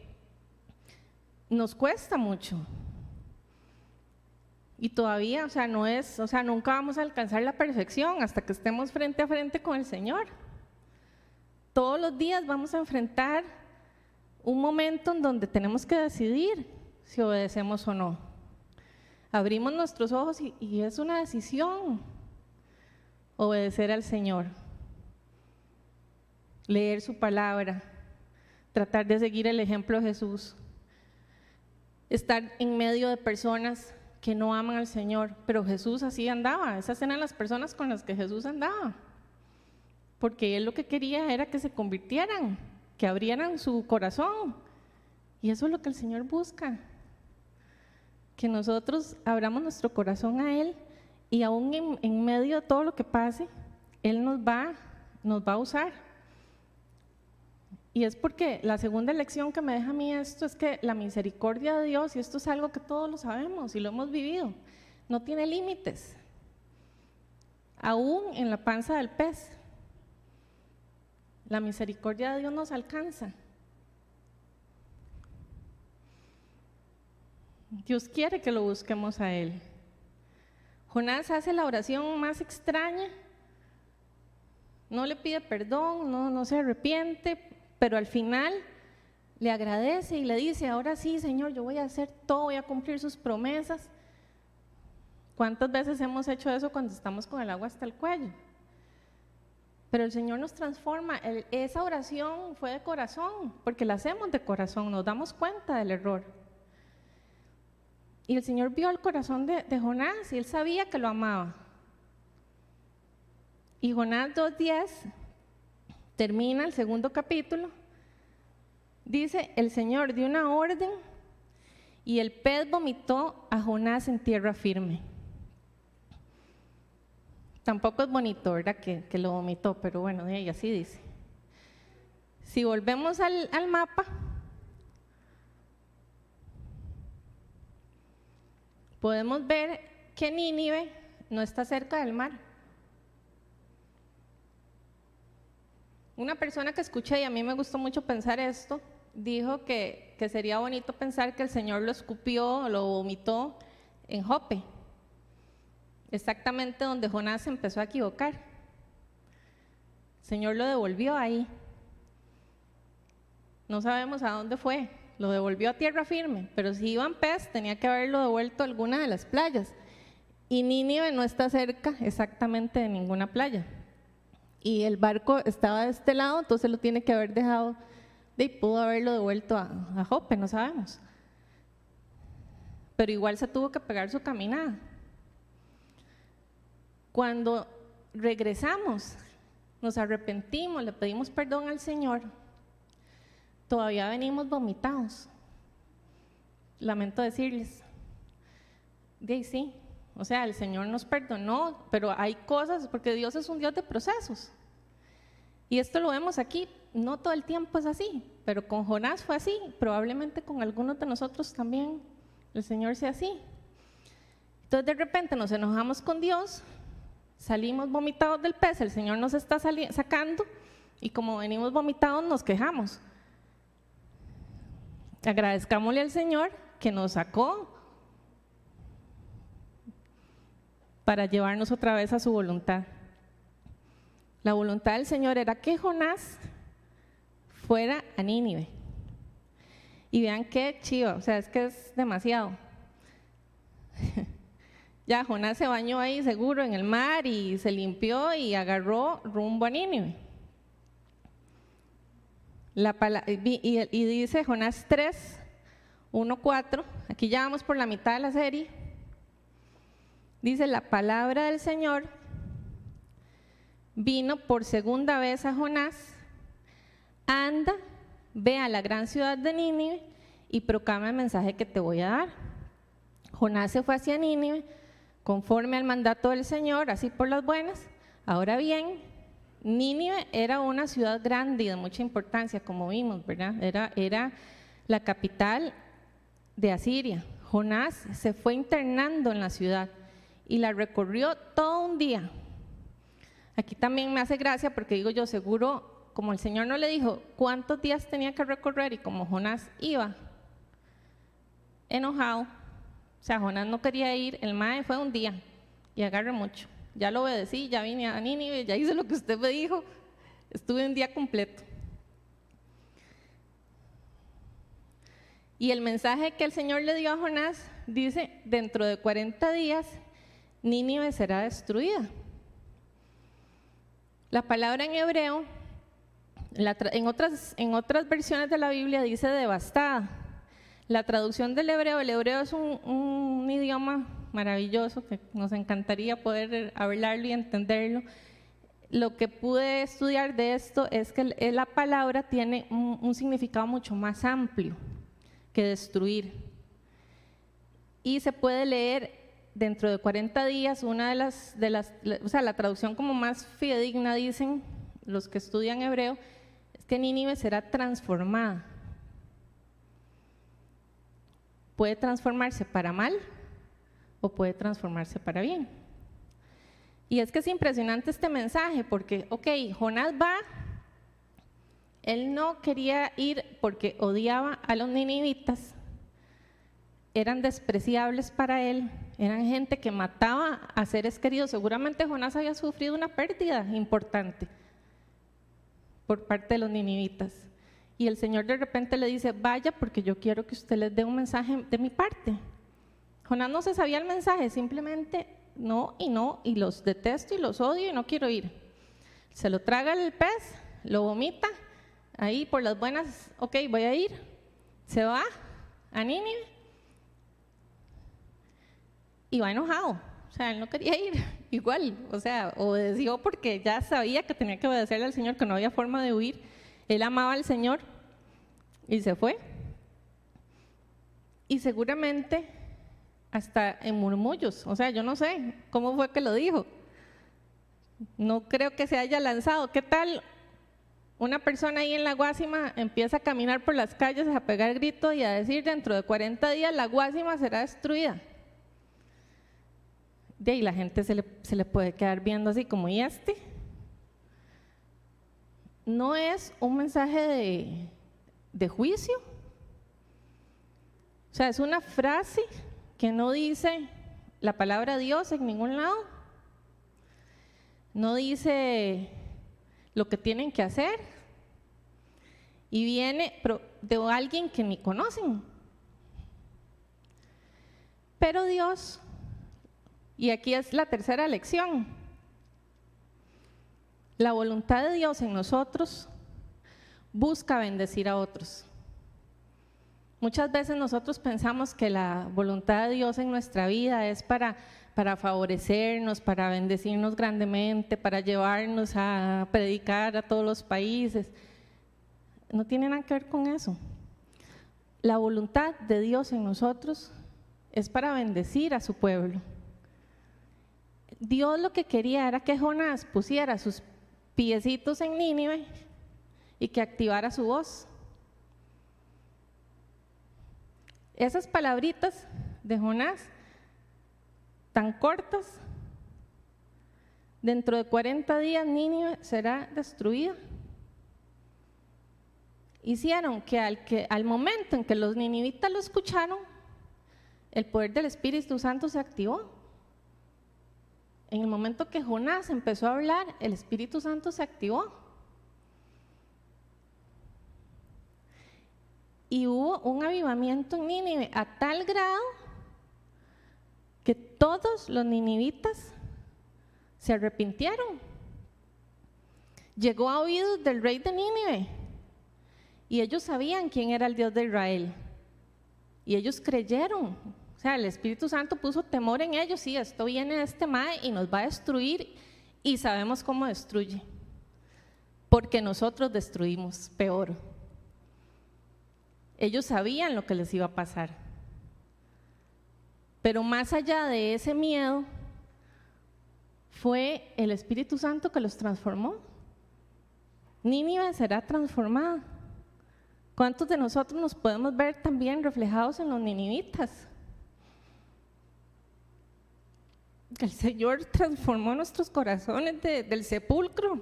nos cuesta mucho. Y todavía, o sea, no es, o sea, nunca vamos a alcanzar la perfección hasta que estemos frente a frente con el Señor. Todos los días vamos a enfrentar un momento en donde tenemos que decidir si obedecemos o no. Abrimos nuestros ojos y, y es una decisión obedecer al Señor, leer su palabra, tratar de seguir el ejemplo de Jesús, estar en medio de personas que no aman al Señor, pero Jesús así andaba, esas eran las personas con las que Jesús andaba, porque Él lo que quería era que se convirtieran, que abrieran su corazón, y eso es lo que el Señor busca, que nosotros abramos nuestro corazón a Él y aún en, medio de todo lo que pase, Él nos va, nos va a usar. Y es porque la segunda lección que me deja a mí esto es que la misericordia de Dios, y esto es algo que todos lo sabemos y lo hemos vivido, no tiene límites. Aún en la panza del pez, la misericordia de Dios nos alcanza. Dios quiere que lo busquemos a Él. Jonás hace la oración más extraña, no le pide perdón, no, no se arrepiente, pero al final le agradece y le dice, ahora sí, Señor, yo voy a hacer todo, voy a cumplir sus promesas. ¿Cuántas veces hemos hecho eso cuando estamos con el agua hasta el cuello? Pero el Señor nos transforma. esa oración fue de corazón, porque la hacemos de corazón, nos damos cuenta del error. Y el Señor vio el corazón de, de Jonás y él sabía que lo amaba. Y Jonás 2.10 termina el segundo capítulo, dice, el Señor dio una orden y el pez vomitó a Jonás en tierra firme. Tampoco es bonito, ¿verdad? Que, lo vomitó, pero bueno, y así dice. Si volvemos al, al mapa, podemos ver que Nínive no está cerca del mar. Una persona que escuché, y a mí me gustó mucho pensar esto, dijo que, que sería bonito pensar que el Señor lo escupió, lo vomitó en Jope, exactamente donde Jonás se empezó a equivocar. El Señor lo devolvió ahí. No sabemos a dónde fue, lo devolvió a tierra firme, pero si iba en pez tenía que haberlo devuelto a alguna de las playas. Y Nínive no está cerca exactamente de ninguna playa y el barco estaba de este lado, entonces lo tiene que haber dejado, y pudo haberlo devuelto a, a Jope, no sabemos. Pero igual se tuvo que pegar su caminada. Cuando regresamos, nos arrepentimos, le pedimos perdón al Señor, todavía venimos vomitados. Lamento decirles. De sí, o sea, el Señor nos perdonó, pero hay cosas, porque Dios es un Dios de procesos. Y esto lo vemos aquí, no todo el tiempo es así, pero con Jonás fue así, probablemente con algunos de nosotros también el Señor sea así. Entonces de repente nos enojamos con Dios, salimos vomitados del pez, el Señor nos está sacando y como venimos vomitados nos quejamos. Agradezcámosle al Señor que nos sacó para llevarnos otra vez a su voluntad. La voluntad del Señor era que Jonás fuera a Nínive. Y vean qué chido, o sea, es que es demasiado. ya Jonás se bañó ahí seguro en el mar y se limpió y agarró rumbo a Nínive. La y, y dice Jonás 3, 1, 4, aquí ya vamos por la mitad de la serie Dice, la palabra del Señor vino por segunda vez a Jonás, anda, ve a la gran ciudad de Nínive y proclama el mensaje que te voy a dar. Jonás se fue hacia Nínive conforme al mandato del Señor, así por las buenas. Ahora bien, Nínive era una ciudad grande y de mucha importancia, como vimos, ¿verdad? Era, era la capital de Asiria. Jonás se fue internando en la ciudad y la recorrió todo un día. Aquí también me hace gracia porque digo yo, seguro, como el Señor no le dijo cuántos días tenía que recorrer y como Jonás iba enojado, o sea, Jonás no quería ir, el mae fue un día y agarre mucho. Ya lo obedecí, ya vine a Nínive, ya hice lo que usted me dijo, estuve un día completo. Y el mensaje que el Señor le dio a Jonás dice, dentro de 40 días Nínive será destruida. La palabra en hebreo, en, otras, en otras versiones de la Biblia dice devastada. La traducción del hebreo, el hebreo es un, un idioma maravilloso que nos encantaría poder hablarlo y entenderlo. Lo que pude estudiar de esto es que la palabra tiene un significado mucho más amplio que destruir. Y se puede leer dentro de 40 días, una de las, de las, o sea, la traducción como más fidedigna dicen los que estudian hebreo, es que Nínive será transformada. Puede transformarse para mal o puede transformarse para bien. Y es que es impresionante este mensaje porque, ok, Jonás va él no quería ir porque odiaba a los ninivitas, eran despreciables para él, eran gente que mataba a seres queridos. Seguramente Jonás había sufrido una pérdida importante por parte de los ninivitas. Y el Señor de repente le dice, vaya porque yo quiero que usted les dé un mensaje de mi parte. Jonás no se sabía el mensaje, simplemente no y no, y los detesto y los odio y no quiero ir. Se lo traga el pez, lo vomita ahí por las buenas, ok, voy a ir. Se va a Nínive va enojado. O sea, él no quería ir igual. O sea, obedeció porque ya sabía que tenía que obedecerle al Señor, que no había forma de huir. Él amaba al Señor y se fue. Y seguramente hasta en murmullos. O sea, yo no sé cómo fue que lo dijo. No creo que se haya lanzado. ¿Qué tal una persona ahí en la Guásima empieza a caminar por las calles, a pegar gritos y a decir, dentro de 40 días la Guásima será destruida. De ahí la gente se le, puede quedar viendo así como, ¿y este? No es un mensaje de, de juicio. O sea, es una frase que no dice la palabra Dios en ningún lado. No dice lo que tienen que hacer. Y viene de alguien que ni conocen. Pero Dios, y aquí es la tercera lección, la voluntad de Dios en nosotros busca bendecir a otros. Muchas veces nosotros pensamos que la voluntad de Dios en nuestra vida es para para favorecernos, para bendecirnos grandemente, para llevarnos a predicar a todos los países. No tiene nada que ver con eso. La voluntad de Dios en nosotros es para bendecir a su pueblo. Dios lo que quería era que Jonás pusiera sus piecitos en Nínive y que activara su voz. Esas palabritas de Jonás tan cortas, dentro de 40 días Nínive será destruida. Hicieron que al, que al momento en que los ninivitas lo escucharon, el poder del Espíritu Santo se activó. En el momento que Jonás empezó a hablar, el Espíritu Santo se activó. Y hubo un avivamiento en Nínive a tal grado que todos los ninivitas se arrepintieron. Llegó a oídos del rey de Nínive y ellos sabían quién era el Dios de Israel. Y ellos creyeron. Sea, el Espíritu Santo puso temor en ellos. Sí, esto viene de este mae y nos va a destruir. Y sabemos cómo destruye. Porque nosotros destruimos peor. Ellos sabían lo que les iba a pasar. Pero más allá de ese miedo, fue el Espíritu Santo que los transformó. Nínive será transformada. ¿Cuántos de nosotros nos podemos ver también reflejados en los ninivitas? El Señor transformó nuestros corazones del sepulcro.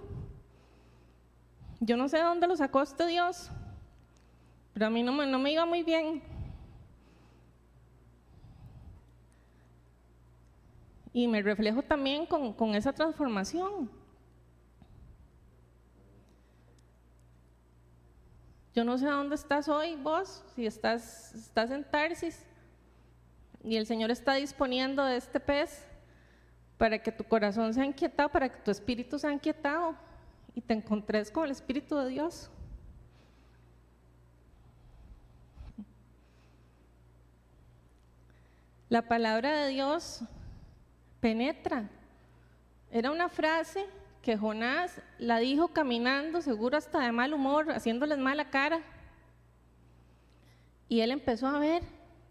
Yo no sé de dónde lo sacó este Dios, pero a mí no me, no me iba muy bien. Y me reflejo también con, con esa transformación. Yo no sé dónde estás hoy vos, si estás, estás en Tarsis y el Señor está disponiendo de este pez para que tu corazón sea inquietado, para que tu espíritu sea inquietado y te encontres con el Espíritu de Dios. La palabra de Dios penetra. Era una frase que Jonás la dijo caminando, seguro hasta de mal humor, haciéndoles mala cara. Y él empezó a ver,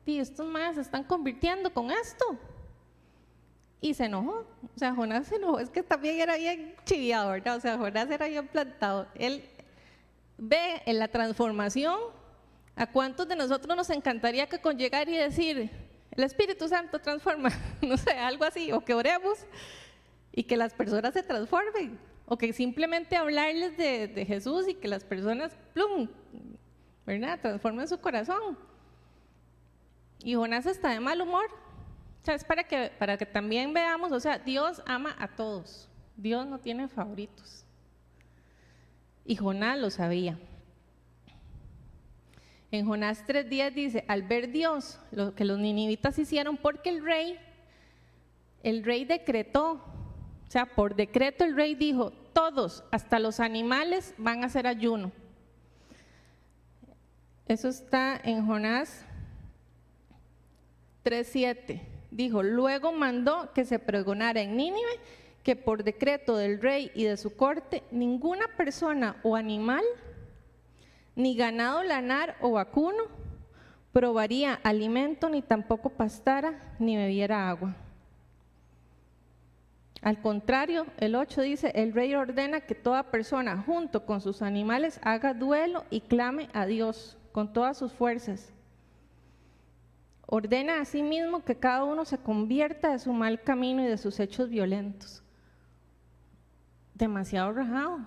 y estos más se están convirtiendo con esto. Y se enojó. O sea, Jonás se enojó. Es que también era bien chiviado, ¿verdad? O sea, Jonás era bien plantado. Él ve en la transformación a cuántos de nosotros nos encantaría que con llegar y decir, el Espíritu Santo transforma, no sé, algo así, o que oremos y que las personas se transformen, o que simplemente hablarles de, Jesús y que las personas, plum, ¿verdad?, transformen su corazón. Y Jonás está de mal humor. O sea, es para que, para que también veamos, o sea, Dios ama a todos. Dios no tiene favoritos. Y Jonás lo sabía. En Jonás 3.10 dice, al ver Dios lo que los ninivitas hicieron, porque el rey, el rey decretó o sea, por decreto el rey dijo, todos, hasta los animales, van a hacer ayuno. Eso está en Jonás 3.7. Dijo, luego mandó que se pregonara en Nínive que por decreto del rey y de su corte, ninguna persona o animal, ni ganado lanar o vacuno, probaría alimento, ni tampoco pastara, ni bebiera agua. Al contrario, el 8 dice, el rey ordena que toda persona junto con sus animales haga duelo y clame a Dios con todas sus fuerzas. Ordena a sí mismo que cada uno se convierta de su mal camino y de sus hechos violentos. Demasiado rajado.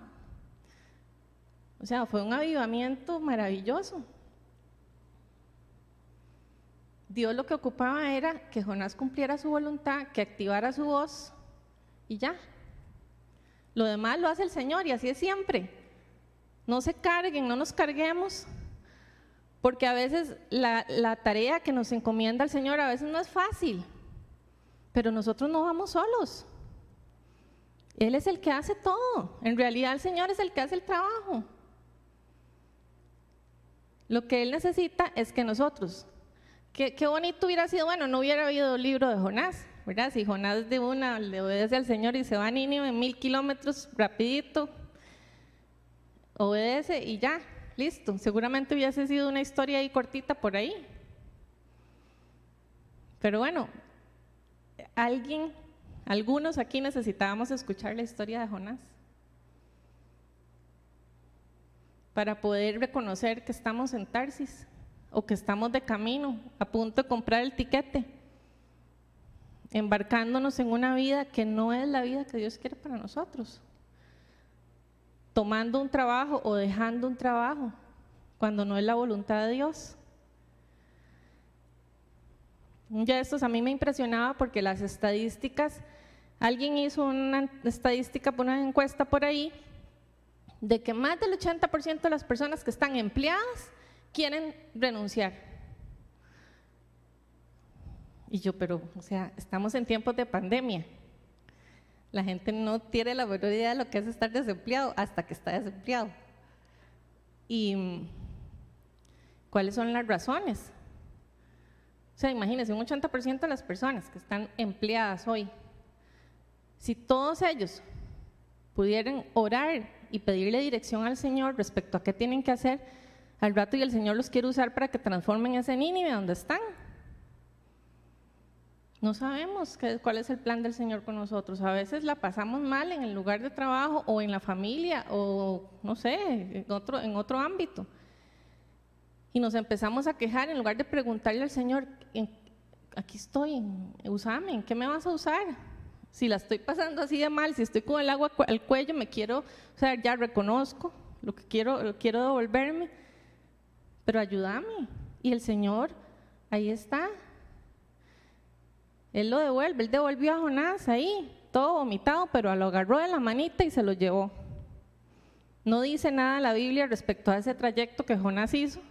O sea, fue un avivamiento maravilloso. Dios lo que ocupaba era que Jonás cumpliera su voluntad, que activara su voz y ya. Lo demás lo hace el Señor y así es siempre. No se carguen, no nos carguemos, porque a veces la, tarea que nos encomienda el Señor a veces no es fácil, pero nosotros no vamos solos. Él es el que hace todo. En realidad el Señor es el que hace el trabajo. Lo que Él necesita es que nosotros, qué, bonito hubiera sido, bueno, no hubiera habido libro de Jonás, ¿verdad? Si Jonás de una le obedece al Señor y se va a Nínive en mil kilómetros rapidito, obedece y ya, listo. Seguramente hubiese sido una historia ahí cortita por ahí. Pero bueno, alguien, algunos aquí necesitábamos escuchar la historia de Jonás para poder reconocer que estamos en Tarsis o que estamos de camino, a punto de comprar el tiquete embarcándonos en una vida que no es la vida que Dios quiere para nosotros. Tomando un trabajo o dejando un trabajo cuando no es la voluntad de Dios. Un día de estos a mí me impresionaba porque las estadísticas, alguien hizo una estadística, una encuesta por ahí, de que más del 80% de las personas que están empleadas quieren renunciar. Y yo, pero, o sea, estamos en tiempos de pandemia. La gente no tiene la menor idea de lo que es estar desempleado hasta que está desempleado. ¿Y cuáles son las razones? O sea, imagínense, un 80% de las personas que están empleadas hoy, si todos ellos pudieran orar y pedirle dirección al Señor respecto a qué tienen que hacer, al rato y el Señor los quiere usar para que transformen ese Nínive donde están. No sabemos qué, cuál es el plan del Señor con nosotros. A veces la pasamos mal en el lugar de trabajo o en la familia o no sé, en otro, en otro ámbito. Y nos empezamos a quejar en lugar de preguntarle al Señor, aquí estoy, usame, ¿en qué me vas a usar? Si la estoy pasando así de mal, si estoy con el agua al cuello, me quiero, o sea, ya reconozco lo que quiero, lo quiero devolverme, pero ayúdame. Y el Señor, ahí está, él lo devuelve, él devolvió a Jonás ahí, todo vomitado, pero lo agarró de la manita y se lo llevó. No dice nada la Biblia respecto a ese trayecto que Jonás hizo,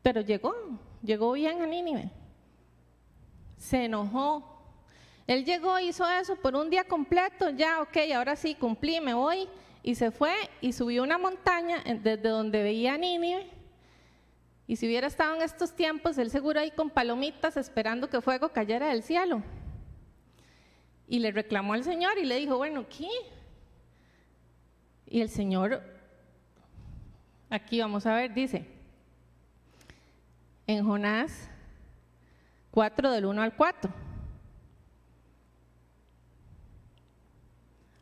pero llegó, llegó bien a Nínive. Se enojó. Él llegó, hizo eso por un día completo, ya, ok, ahora sí, cumplí, me voy. Y se fue y subió una montaña desde donde veía a Nínive y si hubiera estado en estos tiempos, él seguro ahí con palomitas esperando que fuego cayera del cielo. Y le reclamó al Señor y le dijo, bueno, ¿qué? Y el Señor, aquí vamos a ver, dice, en Jonás 4 del 1 al 4.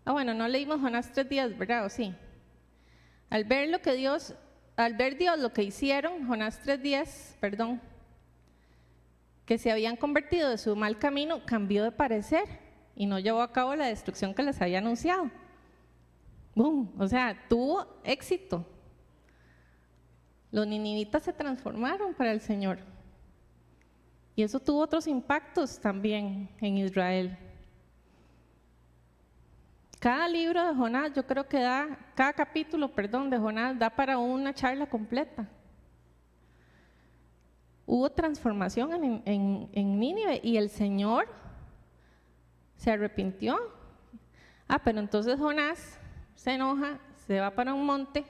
Ah, bueno, no leímos Jonás tres días, ¿verdad? ¿O sí? Al ver lo que Dios al ver Dios lo que hicieron, Jonás tres días, perdón, que se habían convertido de su mal camino, cambió de parecer y no llevó a cabo la destrucción que les había anunciado. ¡Bum! O sea, tuvo éxito. Los ninivitas se transformaron para el Señor. Y eso tuvo otros impactos también en Israel. Cada libro de Jonás, yo creo que da, cada capítulo, perdón, de Jonás da para una charla completa. Hubo transformación en, en, en Nínive y el Señor se arrepintió. Ah, pero entonces Jonás se enoja, se va para un monte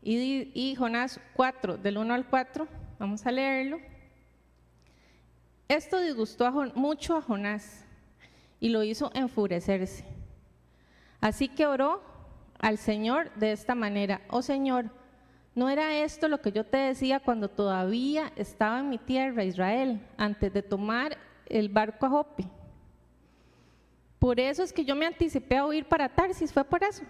y, y Jonás 4, del 1 al 4, vamos a leerlo. Esto disgustó mucho a Jonás y lo hizo enfurecerse. Así que oró al Señor de esta manera, oh Señor, ¿no era esto lo que yo te decía cuando todavía estaba en mi tierra, Israel, antes de tomar el barco a Jope? Por eso es que yo me anticipé a huir para Tarsis, fue por eso.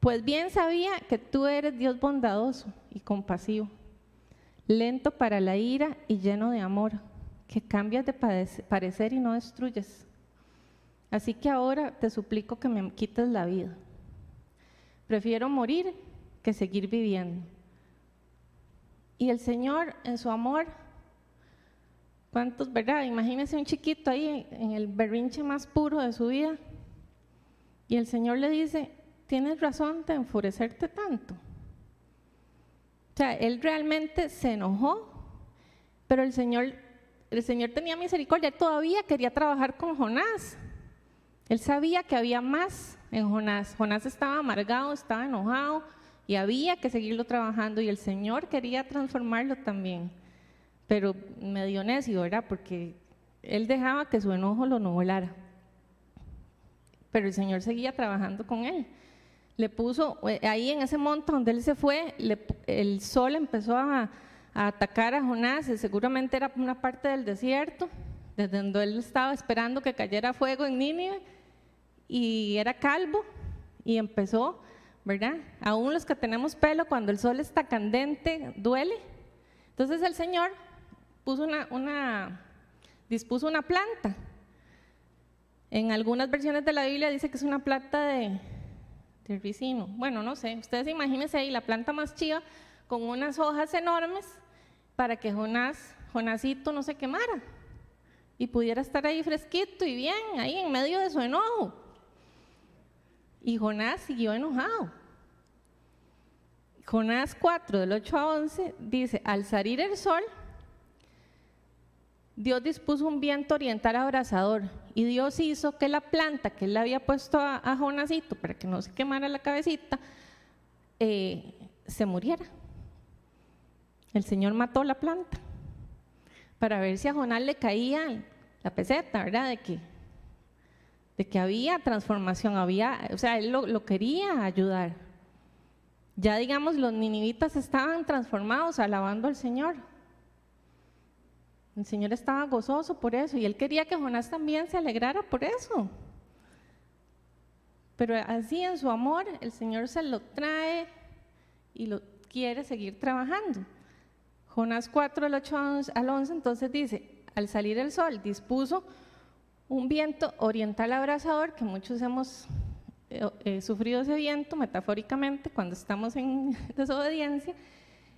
Pues bien sabía que tú eres Dios bondadoso y compasivo, lento para la ira y lleno de amor, que cambias de parecer y no destruyes. Así que ahora te suplico que me quites la vida. Prefiero morir que seguir viviendo. Y el Señor, en su amor, ¿cuántos, verdad? Imagínese un chiquito ahí en el berrinche más puro de su vida. Y el Señor le dice, tienes razón de enfurecerte tanto. O sea, él realmente se enojó, pero el Señor, el Señor tenía misericordia, todavía quería trabajar con Jonás. Él sabía que había más en Jonás. Jonás estaba amargado, estaba enojado y había que seguirlo trabajando y el Señor quería transformarlo también. Pero medio necio, ¿verdad? Porque él dejaba que su enojo lo nublara. Pero el Señor seguía trabajando con él. Le puso, eh, ahí en ese monte donde él se fue, el sol empezó a, a atacar a Jonás, seguramente era una parte del desierto, desde donde él estaba esperando que cayera fuego en Nínive y era calvo y empezó, ¿verdad? Aún los que tenemos pelo, cuando el sol está candente, duele. Entonces el Señor puso una, dispuso una planta. En algunas versiones de la Biblia dice que es una planta de, de ricino. Bueno, no sé, ustedes imagínense ahí la planta más chiva con unas hojas enormes para que Jonás, Jonásito no se quemara y pudiera estar ahí fresquito y bien, ahí en medio de su enojo. Y Jonás siguió enojado. Jonás 4, del 8 a 11, dice, al salir el sol, Dios dispuso un viento oriental abrasador y Dios hizo que la planta que él había puesto a, Jonásito para que no se quemara la cabecita, eh, se muriera. El Señor mató la planta para ver si a Jonás le caía la peseta, ¿verdad? De que de que había transformación, había, o sea, él lo, quería ayudar. Ya digamos, los ninivitas estaban transformados alabando al Señor. El Señor estaba gozoso por eso y él quería que Jonás también se alegrara por eso. Pero así en su amor el Señor se lo trae y lo quiere seguir trabajando. Jonás 4, al 8 al 11, entonces dice, al salir el sol dispuso un viento oriental abrasador, que muchos hemos eh, eh, sufrido ese viento metafóricamente cuando estamos en desobediencia,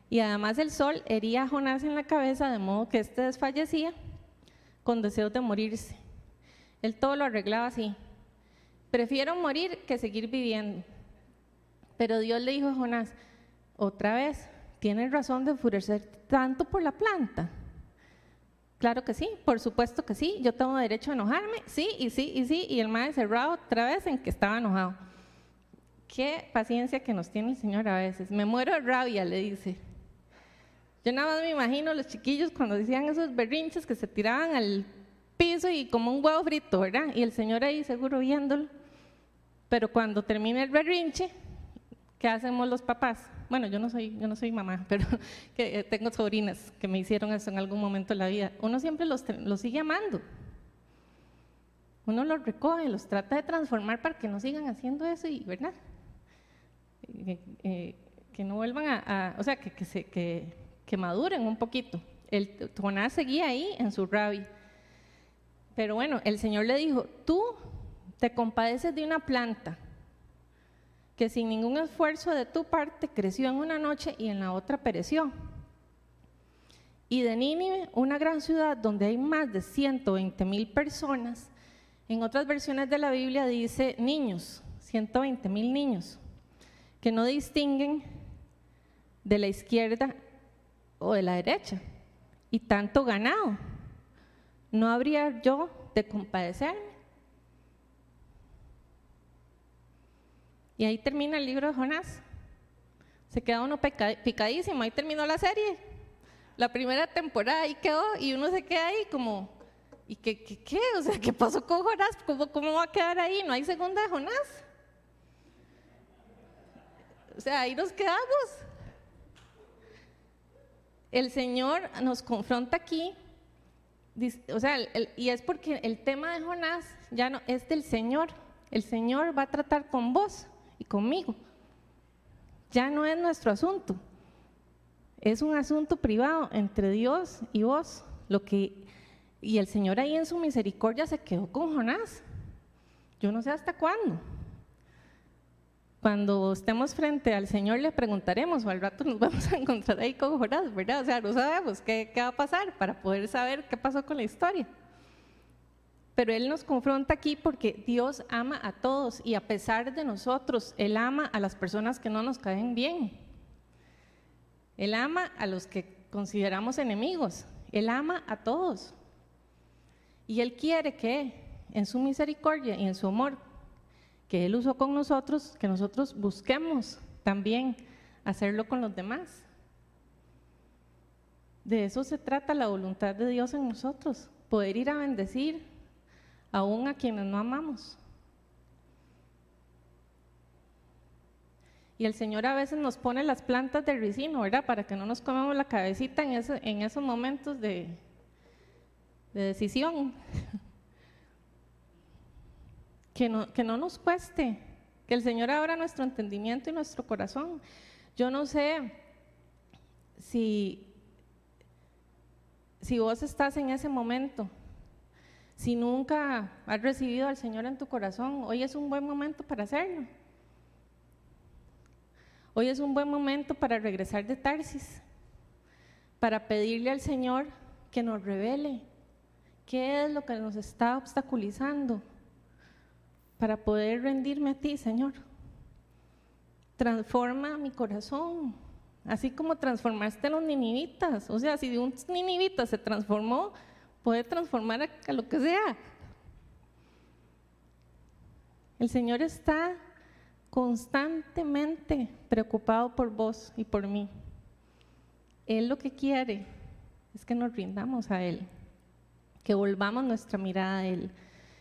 y además el sol hería a Jonás en la cabeza de modo que éste desfallecía con deseos de morirse. Él todo lo arreglaba así. Prefiero morir que seguir viviendo. Pero Dios le dijo a Jonás, otra vez, ¿tienes razón de enfurecer tanto por la planta? Claro que sí, por supuesto que sí, yo tengo derecho a enojarme, sí, y sí, y sí, y el maestro cerrado otra vez en que estaba enojado. Qué paciencia que nos tiene el Señor a veces. Me muero de rabia, le dice. Yo nada más me imagino los chiquillos cuando decían esos berrinches que se tiraban al piso y como un huevo frito, ¿verdad? Y el Señor ahí seguro viéndolo. Pero cuando termina el berrinche, ¿qué hacemos los papás? Bueno, yo no soy, yo no soy mamá, pero que eh, tengo sobrinas que me hicieron eso en algún momento de la vida. Uno siempre los, los sigue amando. Uno los recoge, los trata de transformar para que no sigan haciendo eso y, ¿verdad? Eh, que no vuelvan a, o sea, que, que, se, que, que maduren un poquito. El Jonás seguía ahí en su rabia. Pero bueno, el Señor le dijo, tú te compadeces de una planta que sin ningún esfuerzo de tu parte creció en una noche y en la otra pereció. Y de Nínive, una gran ciudad donde hay más de 120 mil personas, en otras versiones de la Biblia dice niños, 120 mil niños, que no distinguen de la izquierda o de la derecha, y tanto ganado. ¿No habría yo de compadecerme? Y ahí termina el libro de Jonás. Se queda uno picadísimo, ahí terminó la serie. La primera temporada ahí quedó y uno se queda ahí como, ¿y qué, qué, qué? O sea, ¿qué pasó con Jonás? ¿Cómo, ¿Cómo va a quedar ahí? ¿No hay segunda de Jonás? O sea, ahí nos quedamos. El Señor nos confronta aquí, o sea, y es porque el tema de Jonás ya no es del Señor. El Señor va a tratar con vos y conmigo. Ya no es nuestro asunto. Es un asunto privado entre Dios y vos. Lo que, y el Señor ahí en su misericordia se quedó con Jonás. Yo no sé hasta cuándo. Cuando estemos frente al Señor le preguntaremos, o al rato nos vamos a encontrar ahí con Jonás, ¿verdad? O sea, no sabemos qué, qué va a pasar para poder saber qué pasó con la historia. Pero Él nos confronta aquí porque Dios ama a todos y a pesar de nosotros, Él ama a las personas que no nos caen bien. Él ama a los que consideramos enemigos. Él ama a todos. Y Él quiere que en su misericordia y en su amor que Él usó con nosotros, que nosotros busquemos también hacerlo con los demás. De eso se trata la voluntad de Dios en nosotros, poder ir a bendecir, aún a quienes no amamos. Y el Señor a veces nos pone las plantas de ricino, ¿verdad? Para que no nos comamos la cabecita en, esos momentos de, de decisión. que, no, que no nos cueste, que el Señor abra nuestro entendimiento y nuestro corazón. Yo no sé si, si vos estás en ese momento si nunca has recibido al Señor en tu corazón, hoy es un buen momento para hacerlo. Hoy es un buen momento para regresar de Tarsis, para pedirle al Señor que nos revele qué es lo que nos está obstaculizando para poder rendirme a ti, Señor. Transforma mi corazón, así como transformaste los ninivitas. O sea, si de un ninivita se transformó puede transformar a, lo que sea. El Señor está constantemente preocupado por vos y por mí. Él lo que quiere es que nos rindamos a Él, que volvamos nuestra mirada a Él,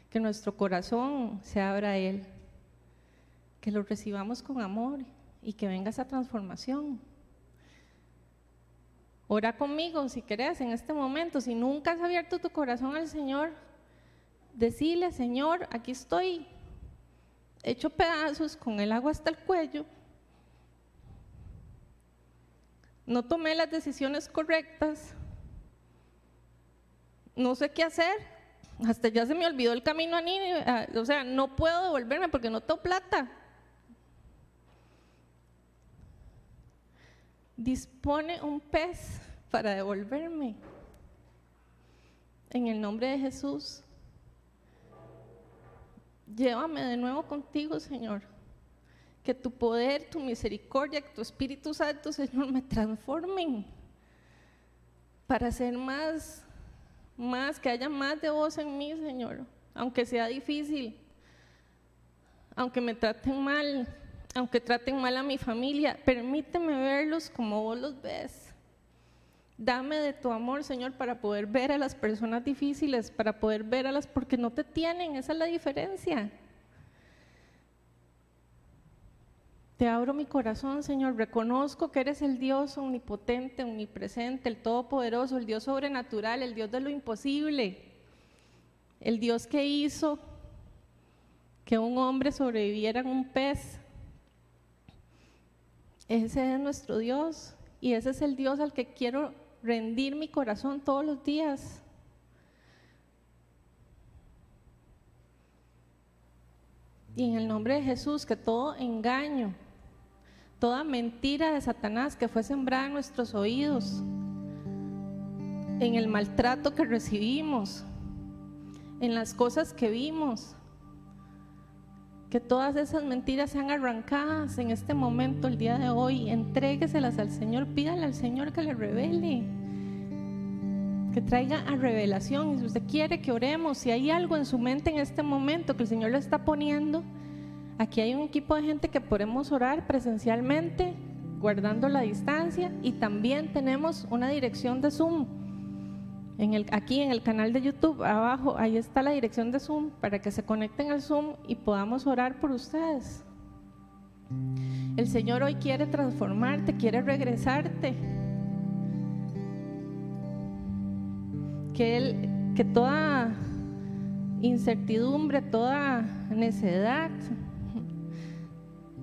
que nuestro corazón se abra a Él, que lo recibamos con amor y que venga esa transformación. Ora conmigo si querés en este momento. Si nunca has abierto tu corazón al Señor, decile, Señor, aquí estoy, hecho pedazos, con el agua hasta el cuello. No tomé las decisiones correctas. No sé qué hacer. Hasta ya se me olvidó el camino a Nínive. O sea, no puedo devolverme porque no tengo plata. Dispone un pez para devolverme. En el nombre de Jesús, llévame de nuevo contigo, Señor. Que tu poder, tu misericordia, que tu Espíritu Santo, Señor, me transformen para ser más, más, que haya más de vos en mí, Señor. Aunque sea difícil, aunque me traten mal, aunque traten mal a mi familia, permíteme verlos como vos los ves. Dame de tu amor, Señor, para poder ver a las personas difíciles, para poder ver a las porque no te tienen, esa es la diferencia. Te abro mi corazón, Señor, reconozco que eres el Dios omnipotente, omnipresente, el Todopoderoso, el Dios sobrenatural, el Dios de lo imposible, el Dios que hizo que un hombre sobreviviera en un pez ese es nuestro Dios y ese es el Dios al que quiero rendir mi corazón todos los días. Y en el nombre de Jesús, que todo engaño, toda mentira de Satanás que fue sembrada en nuestros oídos, en el maltrato que recibimos, en las cosas que vimos, que todas esas mentiras sean arrancadas en este momento, el día de hoy. Entrégueselas al Señor, pídale al Señor que le revele, que traiga a revelación. Y si usted quiere que oremos, si hay algo en su mente en este momento que el Señor le está poniendo, aquí hay un equipo de gente que podemos orar presencialmente, guardando la distancia, y también tenemos una dirección de Zoom aquí en el canal de YouTube, abajo, ahí está la dirección de Zoom para que se conecten al Zoom y podamos orar por ustedes. El Señor hoy quiere transformarte, quiere regresarte. Que, él, que toda incertidumbre, toda necedad,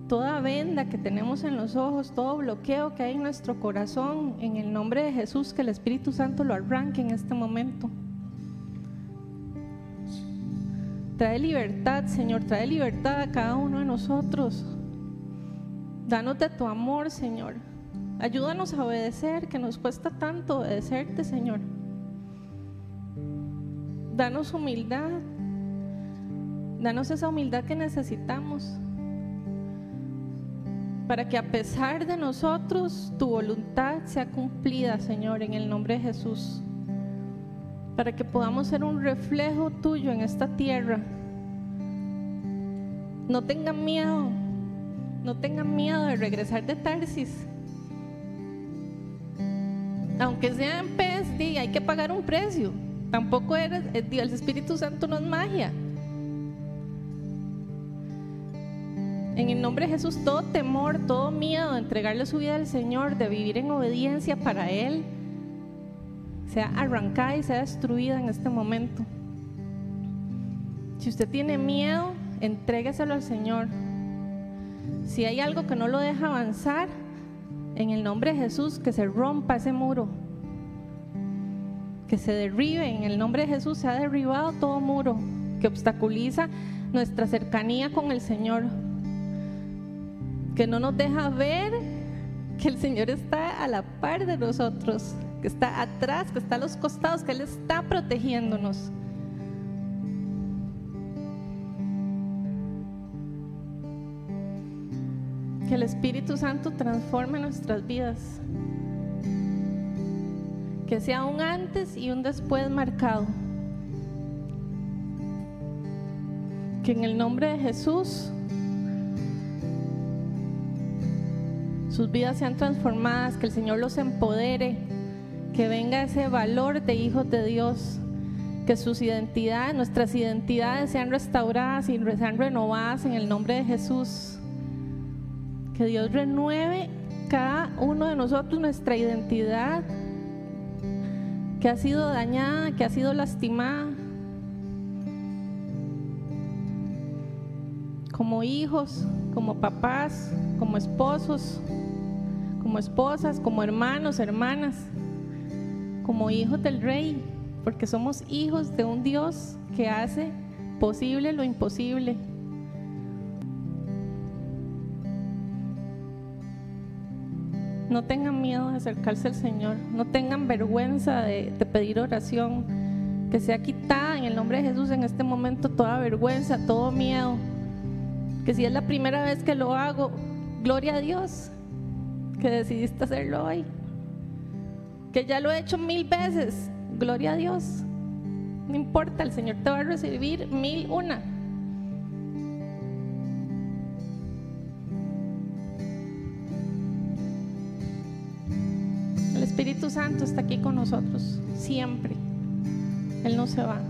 toda venda que tenemos en los ojos, todo bloqueo que hay en nuestro corazón, en el nombre de Jesús, que el Espíritu Santo lo arranque en este momento. Trae libertad, Señor, trae libertad a cada uno de nosotros. Danos tu amor, Señor. Ayúdanos a obedecer, que nos cuesta tanto obedecerte, Señor. Danos humildad. Danos esa humildad que necesitamos para que a pesar de nosotros tu voluntad sea cumplida, Señor, en el nombre de Jesús. Para que podamos ser un reflejo tuyo en esta tierra. No tengan miedo, no tengan miedo de regresar de Tarsis. Aunque sea en pez, hay que pagar un precio. Tampoco eres, el Espíritu Santo no es magia. En el nombre de Jesús, todo temor, todo miedo de entregarle su vida al Señor, de vivir en obediencia para Él, sea arrancada y sea destruida en este momento. Si usted tiene miedo, entrégueselo al Señor. Si hay algo que no lo deja avanzar, en el nombre de Jesús, que se rompa ese muro, que se derribe, en el nombre de Jesús se ha derribado todo muro que obstaculiza nuestra cercanía con el Señor que no nos deja ver que el Señor está a la par de nosotros, que está atrás, que está a los costados, que Él está protegiéndonos. Que el Espíritu Santo transforme nuestras vidas. Que sea un antes y un después marcado. Que en el nombre de Jesús sus vidas sean transformadas, que el Señor los empodere, que venga ese valor de hijos de Dios, que sus identidades, nuestras identidades sean restauradas y sean renovadas en el nombre de Jesús. Que Dios renueve cada uno de nosotros nuestra identidad que ha sido dañada, que ha sido lastimada. Como hijos, como papás, como esposos, como esposas, como hermanos, hermanas, como hijos del rey, porque somos hijos de un Dios que hace posible lo imposible. No tengan miedo de acercarse al Señor, no tengan vergüenza de, pedir oración, que sea quitada en el nombre de Jesús en este momento toda vergüenza, todo miedo. Que si es la primera vez que lo hago, gloria a Dios, que decidiste hacerlo hoy. Que ya lo he hecho mil veces, gloria a Dios. No importa, el Señor te va a recibir mil una. El Espíritu Santo está aquí con nosotros, siempre. Él no se va.